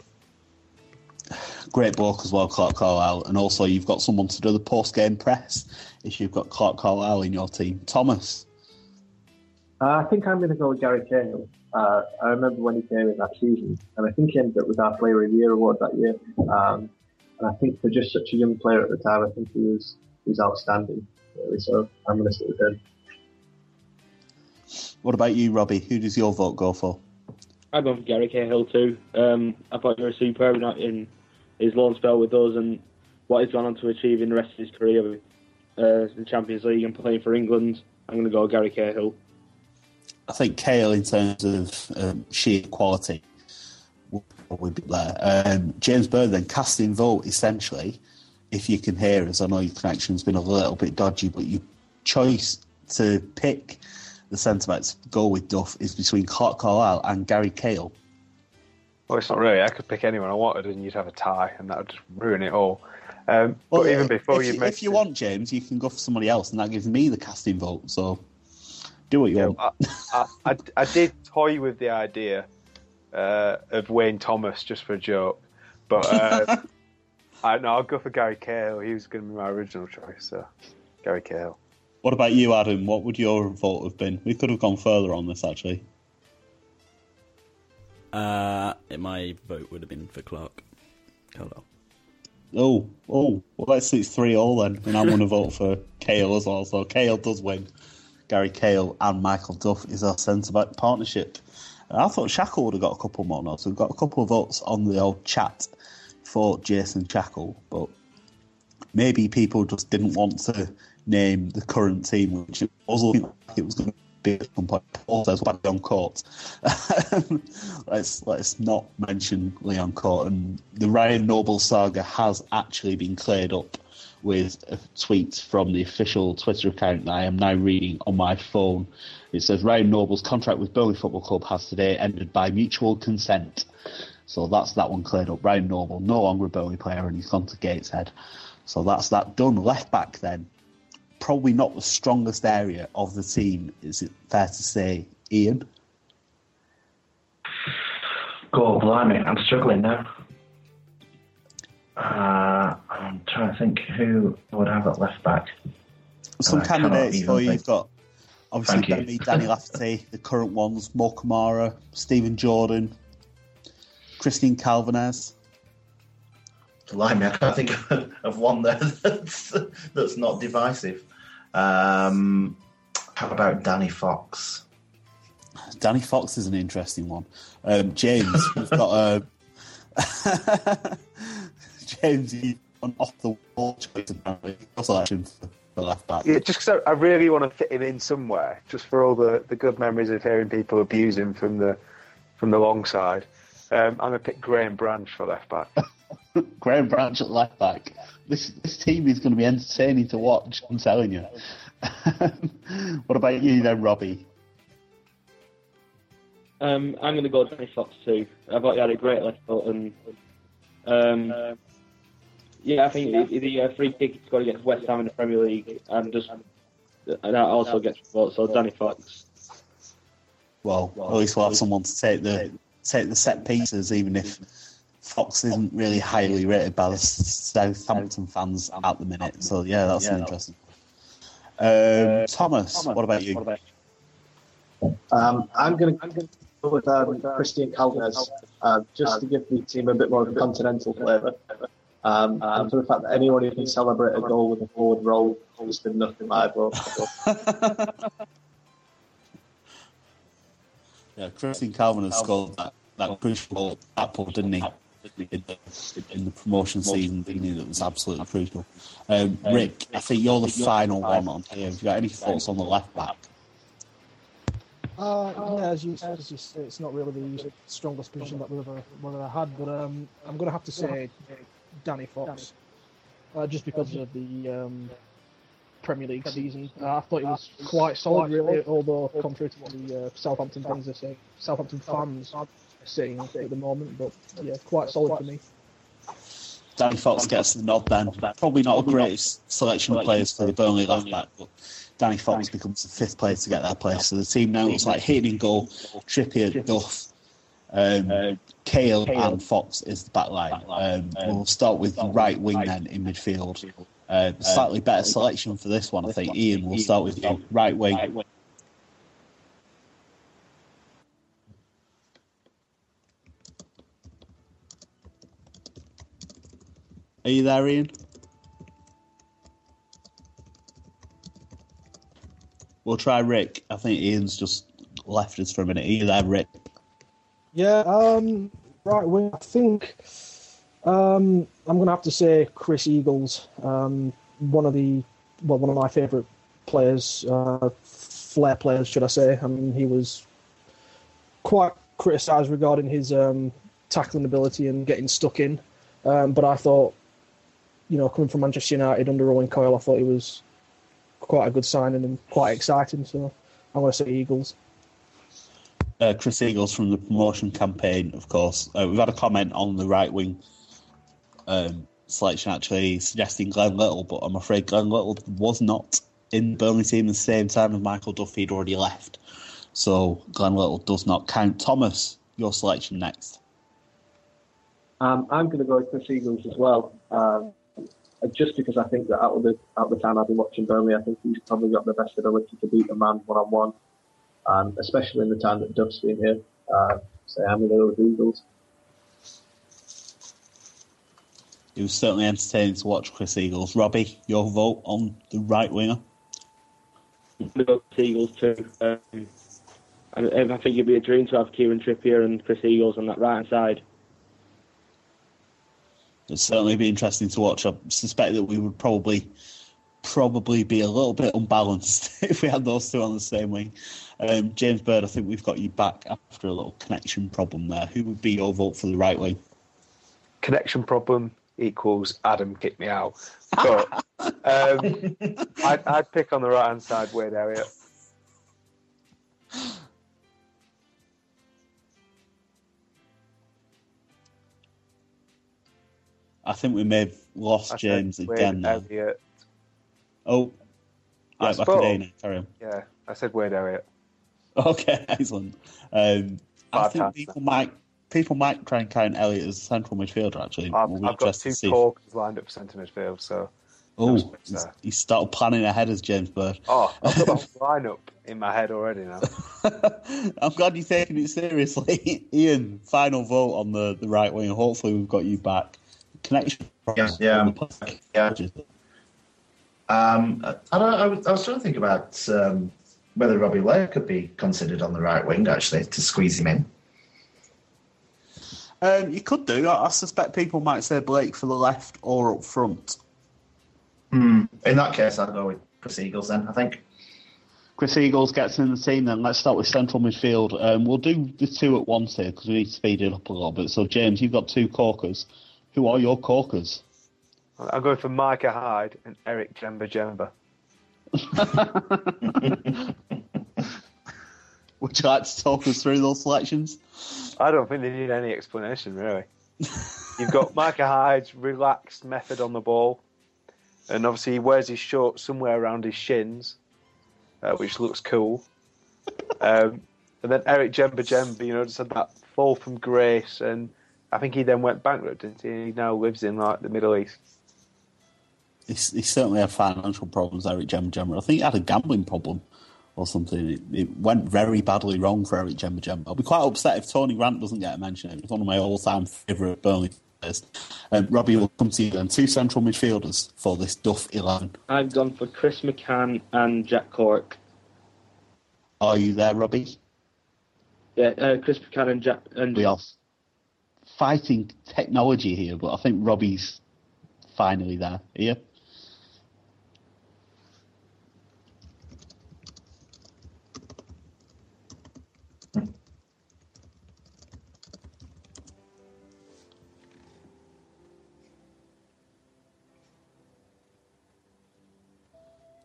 Great bloke as well, Clarke Carlisle, and also you've got someone to do the post game press if you've got Clarke Carlisle in your team. Thomas. Uh, I think I'm going to go with Gary Cahill. Uh, I remember when he came in that season, and I think he ended up with our Player of the Year award that year. Um, and I think for just such a young player at the time, I think he was he was outstanding. Really, so I'm going to stick with him. What about you, Robbie? Who does your vote go for? I've gone for Gary Cahill too. Um, I thought he was superb in his loan spell with us and what he's gone on to achieve in the rest of his career with uh, the Champions League and playing for England. I'm going to go Gary Cahill. I think Cahill, in terms of um, sheer quality, would be there. Um, James Bird then casting vote essentially. If you can hear us, I know your connection's been a little bit dodgy, but your choice to pick the centre backs go with Duff is between Clarke Carlisle and Gary Cahill. Well, it's not really. I could pick anyone I wanted, and you'd have a tie, and that would just ruin it all. Um, well, but even before if you, mentioned... if you want James, you can go for somebody else, and that gives me the casting vote. So do what you yeah, want. I, I, I, did toy with the idea uh, of Wayne Thomas just for a joke, but uh, I know I'll go for Gary Cahill. He was going to be my original choice, so Gary Cahill. What about you, Adam? What would your vote have been? We could have gone further on this, actually. Uh, my vote would have been for Clarke. Carlisle. Oh, oh, well, let's see, it's three all then, and I'm going to vote for Cahill as well. So Cahill does win. Gary Cahill and Michael Duff is our centre back partnership. And I thought Shackell would have got a couple more notes. We've got a couple of votes on the old chat for Jason Shackell, but maybe people just didn't want to name the current team, which it was it was going to at some point. Paul says back Leon Court. let's let's not mention Leon Court and the Ryan Noble saga has actually been cleared up with a tweet from the official Twitter account that I am now reading on my phone. It says Ryan Noble's contract with Burnley Football Club has today ended by mutual consent. So that's that one cleared up. Ryan Noble, no longer a Burnley player, and he's gone to Gateshead. So that's that done. Left back then, probably not the strongest area of the team. Is it fair to say, Ian? God, blimey, I'm struggling now. Uh, I'm trying to think who would have at left back. Some candidates for you. You've got obviously Thank you. Danny, Lafferty, the current ones, Mo Kamara, Stephen Jordan, Christian Kalvenes. Blimey, I can't think of, of one there that's, that's not divisive. Um, how about Danny Fox? Danny Fox is an interesting one. Um, James, we've got uh, James, you an off the wall choice apparently. Your selection for, for left back. Yeah, just because I, I really want to fit him in somewhere, just for all the, the good memories of hearing people abuse him from the from the Longside. Um, I'm going to pick Graham Branch for left back. Graham Branch at left back. This this team is going to be entertaining to watch. I'm telling you. what about you then, Robbie? Um, I'm going to go Danny Fox too. I thought he had a great left foot, and um, yeah, I think the, the uh, free kick he's got against West Ham in the Premier League, and just and that also gets votes. So Danny Fox. Well, at least we'll have someone to take the take the set pieces, even if Fox isn't really highly rated by the Southampton fans at the minute. So yeah, that's an interesting. Um, Thomas, what about you? Um, I'm going to go with um, Christian Kalvenes uh, just to give the team a bit more of a continental flavour. Um, and for the fact that anyone who can celebrate a goal with a forward roll has been nothing my vote. Yeah, Christian Kalvenes scored that, that crucial Apple, didn't he? In the, in the promotion season, didn't he? That was absolutely crucial. Um, Rick, I think you're the final one on here. Have you got any thoughts on the left back? Uh, yeah, as you, as you say, it's not really the strongest position that we've ever, we've ever had, but um, I'm going to have to say Danny Fox, uh, just because of the um, Premier League season. Uh, I thought he was quite solid, really, although contrary to what the uh, Southampton fans are saying, Southampton fans are saying at the moment. But yeah, quite solid for me. Danny Fox gets the nod then. Probably not a great selection of players for the Burnley left back, but Danny Fox becomes the fifth player to get that place. So the team now looks like hitting goal, Trippier, Duff, um, Kale, and Fox is the back line. Um, we'll start with the right wing then in midfield. Uh, slightly better selection for this one, I think. Ian, we'll start with you. Right wing. Are you there, Ian? We'll try Rick. I think Ian's just left us for a minute. Are you there, Rick? Yeah, um, right wing. I think um, I'm going to have to say Chris Eagles, um, one of the well, one of my favourite players, uh, flair players, should I say? I mean, he was quite criticised regarding his um, tackling ability and getting stuck in, um, but I thought, you know, coming from Manchester United under Owen Coyle, I thought he was quite a good signing and quite exciting. So I'm going to say Eagles. Uh, Chris Eagles from the promotion campaign, of course. Uh, we've had a comment on the right wing um, selection actually suggesting Glen Little, but I'm afraid Glen Little was not in Burnley team at the same time as Michael Duffy had already left. So Glen Little does not count. Thomas, your selection next. Um, I'm going to go with Chris Eagles as well. Um, just because I think that out of the out the time I've been watching Burnley, I think he's probably got the best ability to beat a man one on one, especially in the time that Duff's been here. Uh, so I'm going to go with Eagles. It was certainly entertaining to watch Chris Eagles. Robbie, your vote on the right winger? Eagles too. Um, and I think it'd be a dream to have Kieran Trippier and Chris Eagles on that right hand side. It'd certainly be interesting to watch. I suspect that we would probably probably be a little bit unbalanced if we had those two on the same wing. Um, James Bird, I think we've got you back after a little connection problem there. Who would be your vote for the right wing? Connection problem equals Adam kick me out. But um, I'd, I'd, pick on the right hand side Wade Elliott. I think we may have lost I James again. Now. Elliott. Oh, I right, back again. Carry on. Yeah, I said Wade Elliott. Okay, excellent. Um, I think people might people might try and count Elliot as a central midfielder. Actually, I've, We'll I've got two to if- corks lined up for centre midfield, so Oh, no space he's, there. he's started planning ahead as James Bird. Oh, I've got the whole lineup in my head already now. I'm glad you're taking it seriously. Ian, final vote on the, the right wing. Hopefully, we've got you back. Connection. Yeah, yeah, yeah. Um, I, don't, I, was, I was trying to think about um, whether Robbie Lair could be considered on the right wing, actually, to squeeze him in. Um, you could do. I, I suspect people might say Blake for the left or up front. Hmm. In that case, I'll go with Chris Eagles then, I think. Chris Eagles gets in the team then. Let's start with central midfield. Um, we'll do the two at once here because we need to speed it up a little bit. So, James, you've got two corkers. Who are your corkers? I'm going for Micah Hyde and Eric Djemba-Djemba. Would you like to talk us through those selections? I don't think they need any explanation, really. You've got Micah Hyde's relaxed method on the ball, and obviously he wears his shorts somewhere around his shins, uh, which looks cool. Um, and then Eric Djemba-Djemba, you know, just had that fall from grace, and I think he then went bankrupt, didn't he? He now lives in like the Middle East. He's, he certainly had financial problems, Eric Djemba-Djemba. I think he had a gambling problem or something. It, it went very badly wrong for Eric Djemba-Djemba. I'll be quite upset if Tony Grant doesn't get a mention. It's one of my all-time favourite Burnley players. Um, Robbie will come to you then. Two central midfielders for this Duff 11. I've gone for Chris McCann and Jack Cork. Are you there, Robbie? Yeah, uh, Chris McCann and Jack and We are fighting technology here, but I think Robbie's finally there. Here.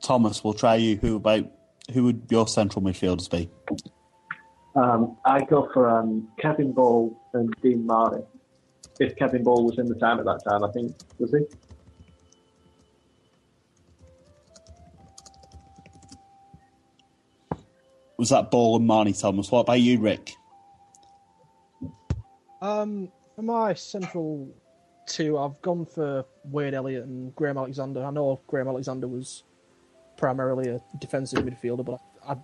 Thomas, we'll try you. Who about who would your central midfielders be? Um, I go for um, Kevin Ball and Dean Martin. If Kevin Ball was in the time at that time, I think was he? Was that Ball and Marney Thomas? What about you, Rick? Um, for my central two, I've gone for Wade Elliott and Graham Alexander. I know Graham Alexander was primarily a defensive midfielder, but I,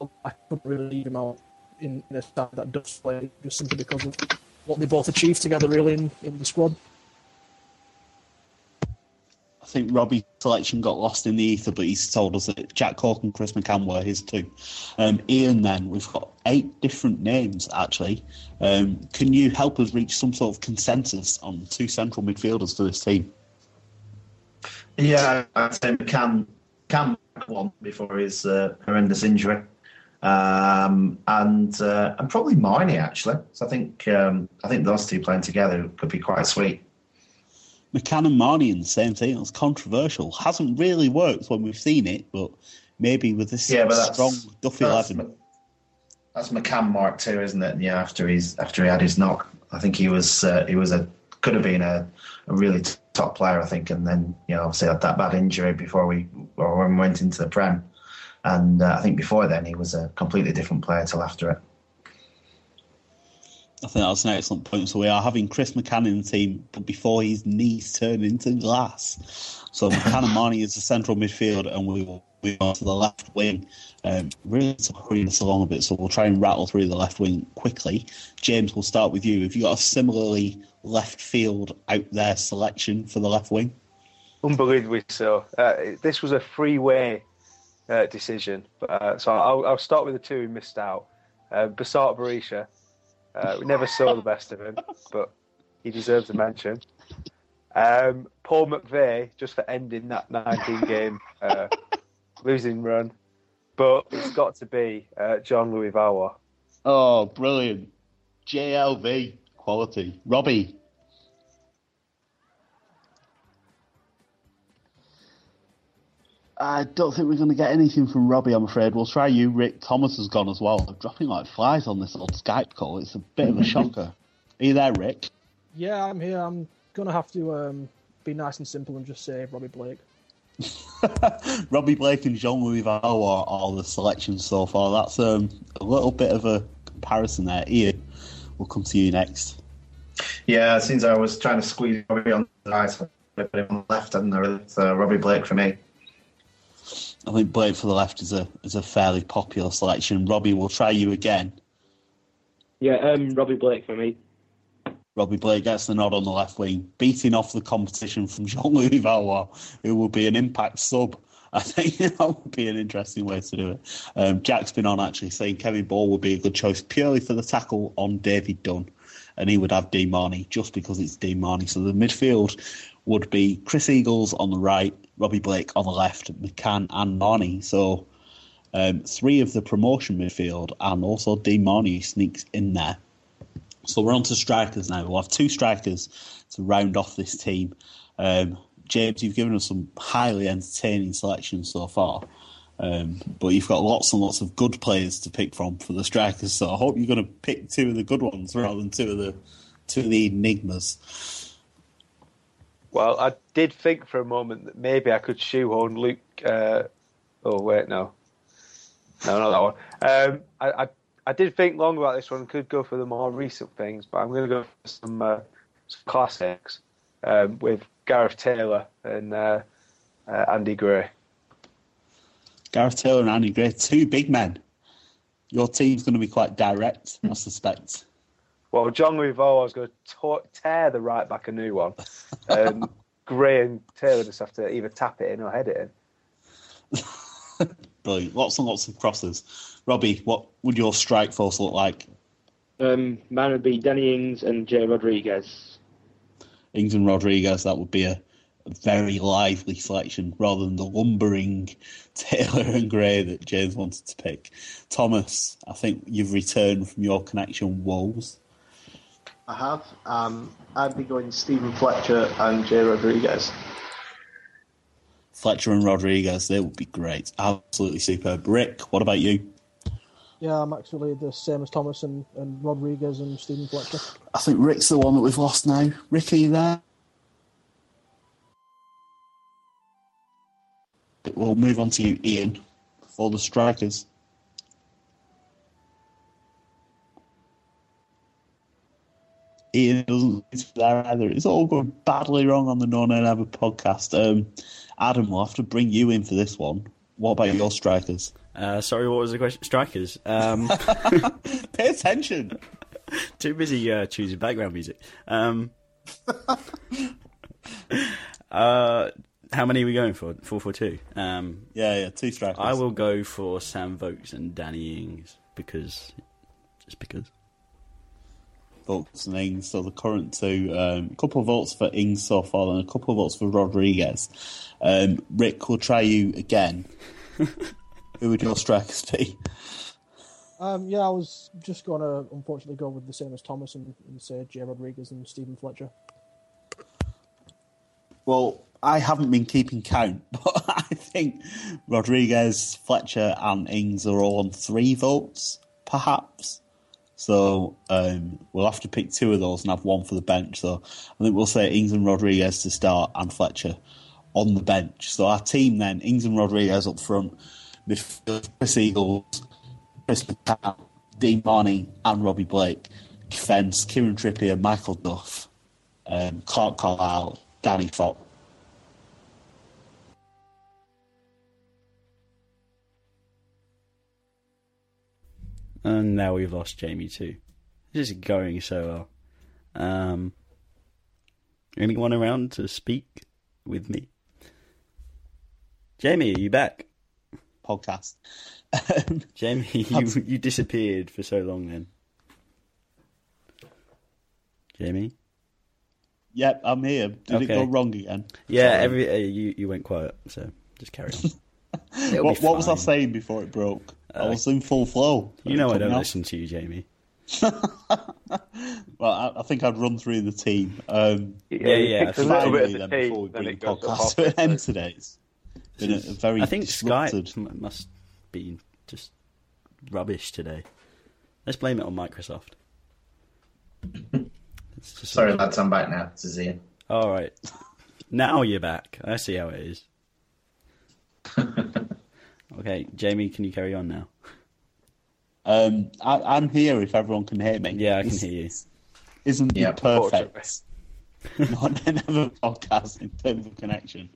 I, I couldn't really leave him out in, in a side that does play just simply because of what they both achieved together, really, in, in the squad. I think Robbie's selection got lost in the ether, but he's told us that Jack Cork and Chris McCann were his too. Um, Ian, then, we've got eight different names, actually. Um, can you help us reach some sort of consensus on two central midfielders for this team? Yeah, I'd say McCann, McCann one before his uh, horrendous injury. Um, and uh, and probably Marney actually. So I think um, I think those two playing together could be quite sweet. McCann and Marney in the same team. It's controversial. Hasn't really worked when we've seen it, but maybe with this Yeah, strong Duffy that's eleven. That's McCann Mark too, isn't it? Yeah, after he's after he had his knock, I think he was uh, he was a could have been a, a really top player, I think, and then you know obviously had that bad injury before we or when we went into the prem, and uh, I think before then he was a completely different player till after it. I think that's an excellent point. So we are having Chris McCann in the team, but before his knees turn into glass. So McCann and Marney is the central midfield, and we will move on to the left wing. Um, really to hurry this along a bit, so we'll try and rattle through the left wing quickly. James, we'll start with you. Have you got a similarly left field out there selection for the left wing? Unbelievably so. Uh, this was a three-way uh, decision, uh, so I'll, I'll start with the two who missed out. Uh, Besart Berisha. Uh, we never saw the best of him, but he deserves a mention. Um, Paul McVeigh, just for ending that 19-game uh, losing run, but it's got to be uh, John Louis Valois. Oh, brilliant. JLV quality. Robbie. I don't think we're going to get anything from Robbie, I'm afraid. We'll try you. Rick Thomas has gone as well. They're dropping like flies on this old Skype call. It's a bit of a shocker. Are you there, Rick? Yeah, I'm here. I'm gonna have to um, be nice and simple and just say Robbie Blake. Robbie Blake and Jean Louis Valois are all the selections so far. That's um, a little bit of a comparison there. Ian, we'll come to you next. Yeah, since I was trying to squeeze Robbie on the right, so I put him on the left, and there is uh, Robbie Blake for me. I think Blake for the left is a is a fairly popular selection. Robbie, we'll try you again. Yeah, um, Robbie Blake for me. Robbie Blake gets the nod on the left wing, beating off the competition from Jean Louis Valois, who will be an impact sub. I think that would be an interesting way to do it. Um, Jack's been on actually saying Kevin Ball would be a good choice purely for the tackle on David Dunn, and he would have Dean Marney just because it's Dean Marney. So the midfield would be Chris Eagles on the right, Robbie Blake on the left, McCann and Marney. So um, three of the promotion midfield, and also Dean Marney sneaks in there. So we're on to strikers now. We'll have two strikers to round off this team. Um, James, you've given us some highly entertaining selections so far, um, but you've got lots and lots of good players to pick from for the strikers. So I hope you're going to pick two of the good ones rather than two of the two of the enigmas. Well, I did think for a moment that maybe I could shoehorn Luke. Uh, oh wait, no, no, not that one. Um, I, I I did think long about this one. Could go for the more recent things, but I'm going to go for some, uh, some classics um, with Gareth Taylor and uh, uh, Andy Gray. Gareth Taylor and Andy Gray, two big men. Your team's going to be quite direct, I suspect. Well, John Valois is going to tear the right back a new one, and Gray and Taylor just have to either tap it in or head it in. Brilliant. Lots and lots of crosses. Robbie, what would your strike force look like? Um, mine would be Danny Ings and Jay Rodriguez. Ings and Rodriguez, that would be a, a very lively selection rather than the lumbering Taylor and Gray that James wanted to pick. Thomas, I think you've returned from your connection woes. I have. Um, I'd be going Steven Fletcher and Jay Rodriguez. Fletcher and Rodriguez, they would be great. Absolutely superb. Rick, what about you? Yeah, I'm actually the same as Thomas and, and Rodriguez and Steven Fletcher. I think Rick's the one that we've lost now. Rick, are you there? We'll move on to you, Ian, for the strikers. Ian doesn't seem there either. It's all going badly wrong on the No Ever podcast. Um, Adam, we'll have to bring you in for this one. What about your strikers? Uh, sorry, what was the question? Strikers. Um, Pay attention. too busy uh, choosing background music. Um, uh, how many are we going for? Four for two. Um, Yeah, yeah, two strikers. I will go for Sam Vokes and Danny Ings because, just because. Vokes and Ings. So the current two, um, a couple of votes for Ings so far, and a couple of votes for Rodriguez. Um, Rick, we'll try you again. Who would your strikers be? Um, yeah, I was just going to unfortunately go with the same as Thomas and, and say Jay Rodriguez and Steven Fletcher. Well, I haven't been keeping count, but I think Rodriguez, Fletcher, and Ings are all on three votes, perhaps. So um, we'll have to pick two of those and have one for the bench. So I think we'll say Ings and Rodriguez to start and Fletcher on the bench. So our team then, Ings and Rodriguez up front, midfield, Chris Eagles, Chris McCann, Dean Marney, and Robbie Blake. Defence, Kieran Trippier, Michael Duff, um, Clarke Carlisle, Danny Fox. And now we've lost Jamie too. This is going so well. Um, anyone around to speak with me? Jamie, are you back? Podcast. Jamie, you, you disappeared for so long then. Jamie? Yep, I'm here. Did it go wrong again? Yeah, Sorry. every uh, you you went quiet, so just carry on. What, what was I saying before it broke? I Uh, was in full flow. You know I don't off. listen to you, Jamie. Well, I, I think I'd run through the team. Um, Yeah, yeah, Picks a little bit of the then, team, before we then bring it the goes podcast off to an halfway end through. Today. Been a, a very I think disrupted. Skype must be just rubbish today. Let's blame it on Microsoft. Just- Sorry, lads, I'm back now. This is Ian. All right. Now you're back. I see how it is. okay, Jamie, can you carry on now? Um, I, I'm here if everyone can hear me. Yeah, I can This hear you. Isn't Yeah, it perfect? Not another podcast in terms of connection.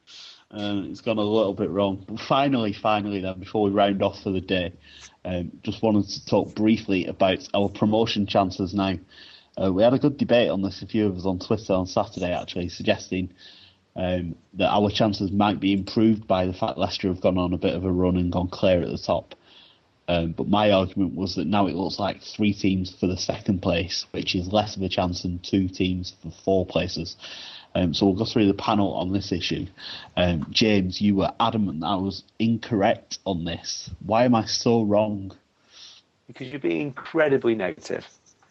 Um, it's gone a little bit wrong. But finally, finally, then, before we round off for the day, um, just wanted to talk briefly about our promotion chances now. Uh, we had a good debate on this, a few of us on Twitter on Saturday, actually, suggesting um, that our chances might be improved by the fact Leicester have gone on a bit of a run and gone clear at the top. Um, but my argument was that now it looks like three teams for the second place, which is less of a chance than two teams for four places. Um, so we'll go through the panel on this issue. Um, James, you were adamant that I was incorrect on this. Why am I so wrong? Because you're being incredibly negative.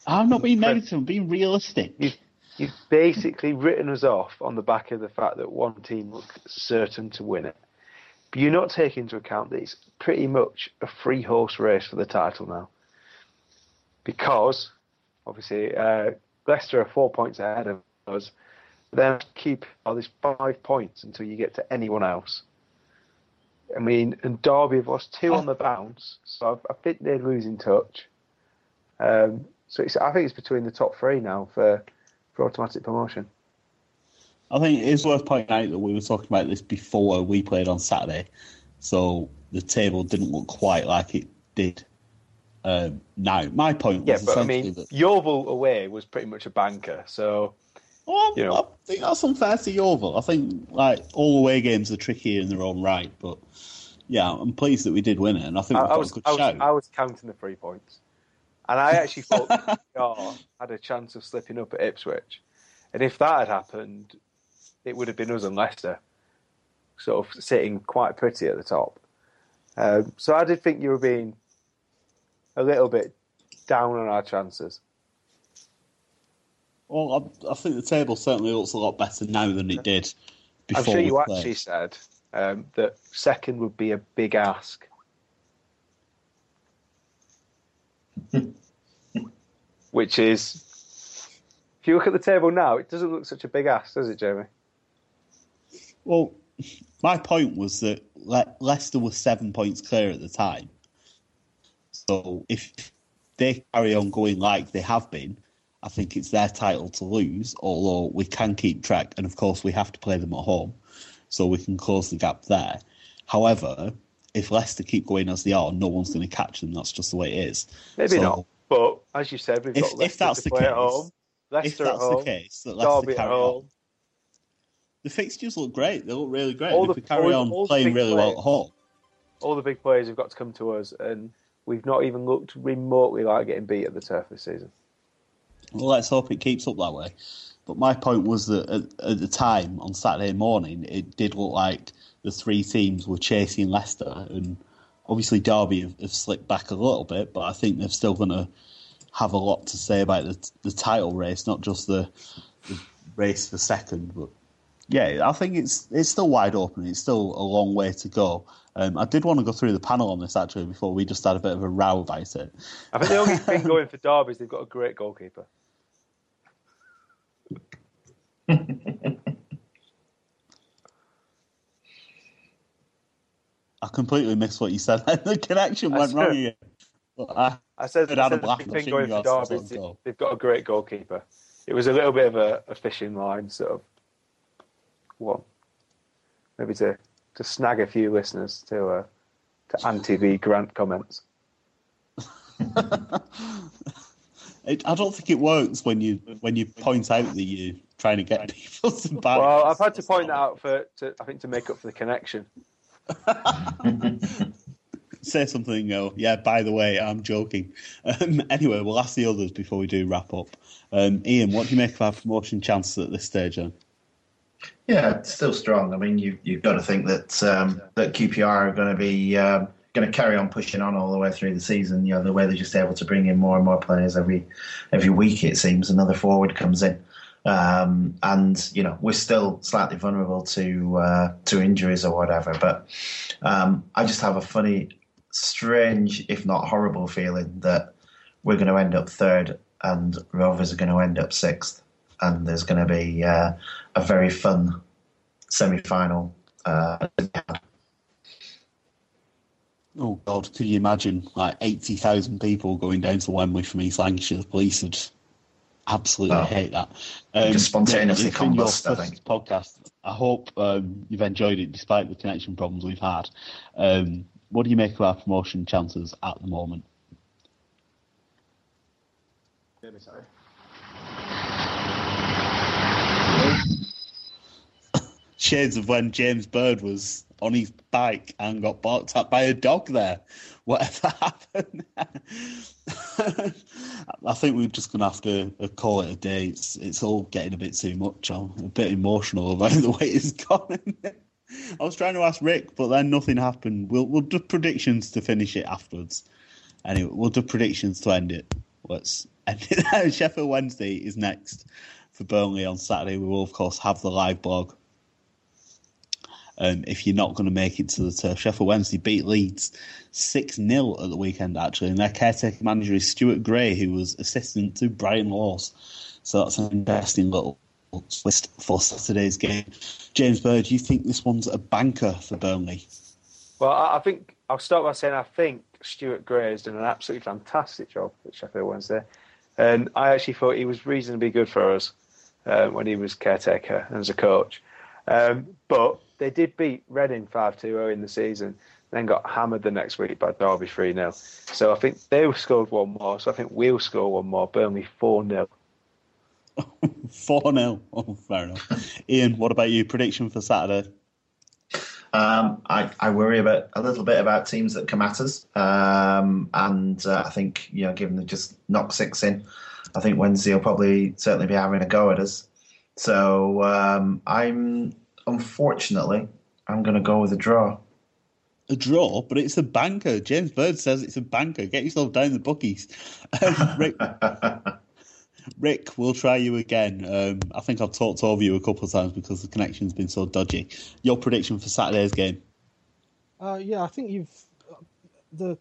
I'm not being negative, I'm being realistic. You've, you've basically written us off on the back of the fact that one team looks certain to win it. But you're not taking into account that it's pretty much a free horse race for the title now. Because, obviously, uh, Leicester are four points ahead of us. Then keep all these five points until you get to anyone else. I mean, and Derby have lost two on the bounce, so I, I think they're losing touch. Um, so it's, I think it's between the top three now for for automatic promotion. I think it is worth pointing out that we were talking about this before we played on Saturday, so the table didn't look quite like it did um, now. My point Yeah, was but I mean, that Yeovil away was pretty much a banker. So Well, you know. I think that's unfair to Yeovil. I think like all away games are tricky in their own right, but yeah, I'm pleased that we did win it, and I think I, we've I was a good I was. I was counting the three points, and I actually thought QPR had a chance of slipping up at Ipswich, and if that had happened, it would have been us and Leicester, sort of sitting quite pretty at the top. Um, so I did think you were being a little bit down on our chances. Well, I, I think the table certainly looks a lot better now than it did before. I'm sure you played. actually said um, that second would be a big ask. Which is, if you look at the table now, it doesn't look such a big ask, does it, Jamie? Well, my point was that Le- Leicester was seven points clear at the time. So if they carry on going like they have been, I think it's their title to lose, although we can keep track. And of course, we have to play them at home, so we can close the gap there. However, if Leicester keep going as they are, no one's going to catch them. That's just the way it is. Maybe So, not. But as you said, we've If- got if that's to the play at case- home, if that's at the case, that Leicester Derby at carry on. home. The fixtures look great. They look really great. All if the- we carry all- on all playing really well at home, All the big players have got to come to us, and we've not even looked remotely like getting beat at the turf this season. Well, let's hope it keeps up that way. But my point was that at, at the time on Saturday morning, it did look like the three teams were chasing Leicester, and obviously Derby have, have slipped back a little bit, but I think they're still going to have a lot to say about the, the title race, not just the, the race for second. But yeah, I think it's it's still wide open. It's still a long way to go. Um, I did want to go through the panel on this actually before we just had a bit of a row about it. I think the only thing going for Derby is they've got a great goalkeeper. I completely missed what you said. the connection went wrong again. I, I said, I said the laughing. big I thing going you for Derby they've got a great goalkeeper. It was a little bit of a, a fishing line, sort of. What? Maybe to, to snag a few listeners to uh, to anti the Grant comments. It, I don't think it works when you when you point out that you're trying to get people to back. Well, I've had to point that out for to, I think to make up for the connection. Say something. Go. Yeah. By the way, I'm joking. Um, anyway, we'll ask the others before we do wrap up. Um, Ian, what do you make of our promotion chances at this stage? Then? Yeah, it's still strong. I mean, you, you've got to think that um, that QPR are going to be um, going to carry on pushing on all the way through the season. You know, the way they're just able to bring in more and more players every every week. It seems another forward comes in, um, and you know we're still slightly vulnerable to uh, to injuries or whatever. But um, I just have a funny, strange, if not horrible, feeling that we're going to end up third and Rovers are going to end up sixth, and there's going to be uh, a very fun semi-final. Uh, Oh God, could you imagine like eighty thousand people going down to Wembley from East Lancashire? The police would absolutely Oh. hate that. Just spontaneously it's been your combust, I think. Podcast. I hope um, you've enjoyed it despite the connection problems we've had. Um, what do you make of our promotion chances at the moment? Sorry. Shades of when James Bird was on his bike and got barked at by a dog there. Whatever happened? I think we're just going to have to uh, call it a day. It's, it's all getting a bit too much. I'm a bit emotional about the way it's gone. I was trying to ask Rick, but then nothing happened. We'll we'll do predictions to finish it afterwards. Anyway, we'll do predictions to end it. Let's end it. Sheffield Wednesday is next for Burnley on Saturday. We will, of course, have the live blog. Um, if you're not going to make it to the turf, Sheffield Wednesday beat Leeds 6 0 at the weekend, actually. And their caretaker manager is Stuart Gray, who was assistant to Brian Laws. So that's an interesting little twist for Saturday's game. James Bird, do you think this one's a banker for Burnley? Well, I think I'll start by saying I think Stuart Gray has done an absolutely fantastic job at Sheffield Wednesday, and I actually thought he was reasonably good for us uh, when he was caretaker and as a coach. Um, but they did beat Reading 5 2 in the season, then got hammered the next week by Derby 3 0. So I think they scored one more, so I think we'll score one more. Burnley 4 0. 4 0. Oh, fair enough. Ian, what about you? Prediction for Saturday? Um, I, I worry about a little bit about teams that come at us, um, and uh, I think you know, given they just knock six in, I think Wednesday will probably certainly be having a go at us. So um, I'm unfortunately I'm going to go with a draw. A draw, but it's a banker. James Bird says it's a banker. Get yourself down the bookies. Um, Rick, Rick, we'll try you again. Um, I think I've talked over you a couple of times because the connection's been so dodgy. Your prediction for Saturday's game? Uh, yeah, I think you've the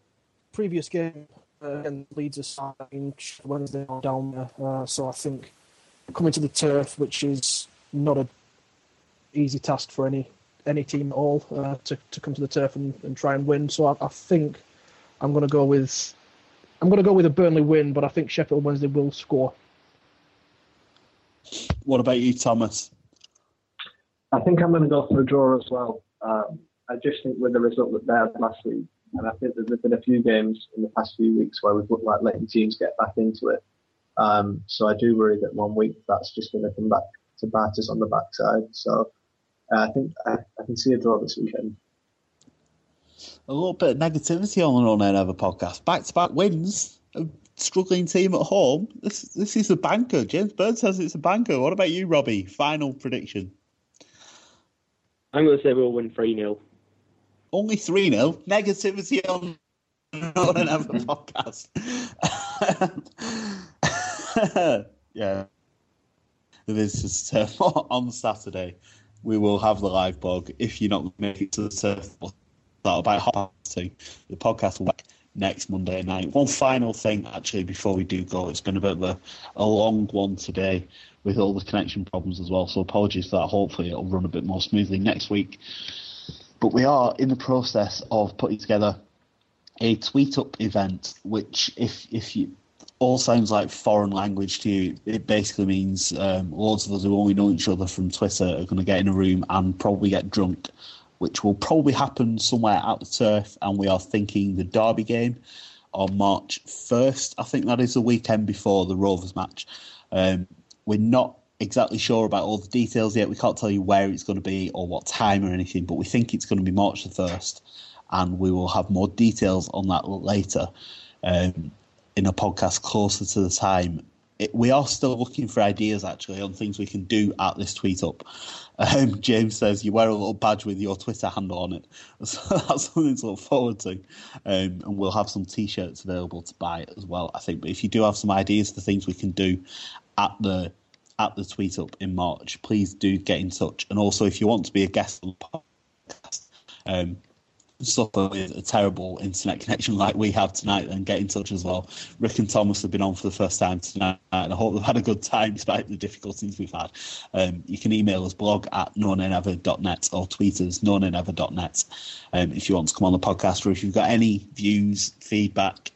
previous game uh, and Leeds assigned Wednesday down there, uh, so I think coming to the turf, which is not an easy task for any any team at all uh, to to come to the turf and, and try and win. So I, I think I'm going to go with I'm going to go with a Burnley win, but I think Sheffield Wednesday will score. What about you, Thomas? I think I'm going to go for a draw as well. Um, I just think with the result that they had last week, and I think there's been a few games in the past few weeks where we've looked like letting teams get back into it. Um, so I do worry that one week that's just going to come back to bite us on the backside. So uh, I think I, I, can see a draw this weekend. A little bit of negativity on the No Nay Never podcast. Back to back wins. A struggling team at home. This this is a banker. James Bird says it's a banker. What about you, Robbie? Final prediction. I'm going to say we'll win 3 0. Only 3 0. Negativity on No Nay Never podcast. yeah. This is uh, on Saturday. We will have the live blog. If you're not making it to the turf, that about half. The podcast will back next Monday night. One final thing, actually, before we do go, it's been a bit of a, a long one today with all the connection problems as well. So apologies for that. Hopefully, it'll run a bit more smoothly next week. But we are in the process of putting together a tweet up event, which if if you all sounds like foreign language to you. It basically means um, loads of us who only know each other from Twitter are going to get in a room and probably get drunk, which will probably happen somewhere out the turf. And we are thinking the Derby game on March 1st. I think that is the weekend before the Rovers match. Um, we're not exactly sure about all the details yet. We can't tell you where it's going to be or what time or anything, but we think it's going to be March the 1st. And we will have more details on that later. Um, in a podcast closer to the time. It, we are still looking for ideas actually on things we can do at this tweet up. Um, James says you wear a little badge with your Twitter handle on it, so that's something to look forward to. Um, and we'll have some t-shirts available to buy as well. I think. But if you do have some ideas for things we can do at the at the tweet up in March, please do get in touch. And also, if you want to be a guest on the podcast, um, suffer with a terrible internet connection like we have tonight, then get in touch as well. Rick and Thomas have been on for the first time tonight, and I hope they've had a good time despite the difficulties we've had. Um, you can email us blog at nonaynever.net or tweet us nonaynever.net um, if you want to come on the podcast or if you've got any views, feedback,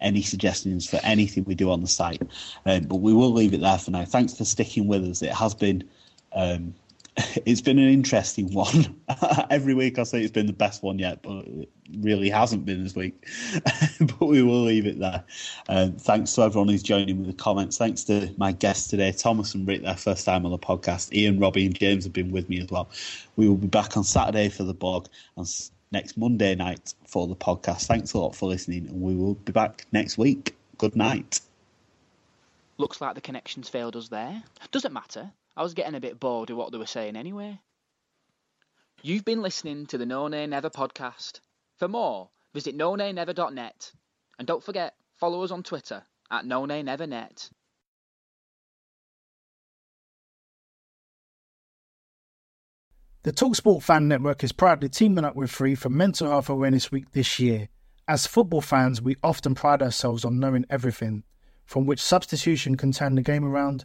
any suggestions for anything we do on the site. Um, but we will leave it there for now. Thanks for sticking with us. It has been. Um, it's been an interesting one. Every week I say it's been the best one yet, but it really hasn't been this week. but we will leave it there. Um, thanks to everyone who's joining with the comments. Thanks to my guests today, Thomas and Rick, their first time on the podcast. Ian, Robbie, and James have been with me as well. We will be back on Saturday for the blog and next Monday night for the podcast. Thanks a lot for listening, and we will be back next week. Good night. Looks like the connections failed us there. Doesn't matter. I was getting a bit bored of what they were saying anyway. You've been listening to the No Nay Never podcast. For more, visit nonaynever.net. And don't forget, follow us on Twitter at nonaynevernet. The Talksport Fan Network is proudly teaming up with Free for Mental Health Awareness Week this year. As football fans, we often pride ourselves on knowing everything, from which substitution can turn the game around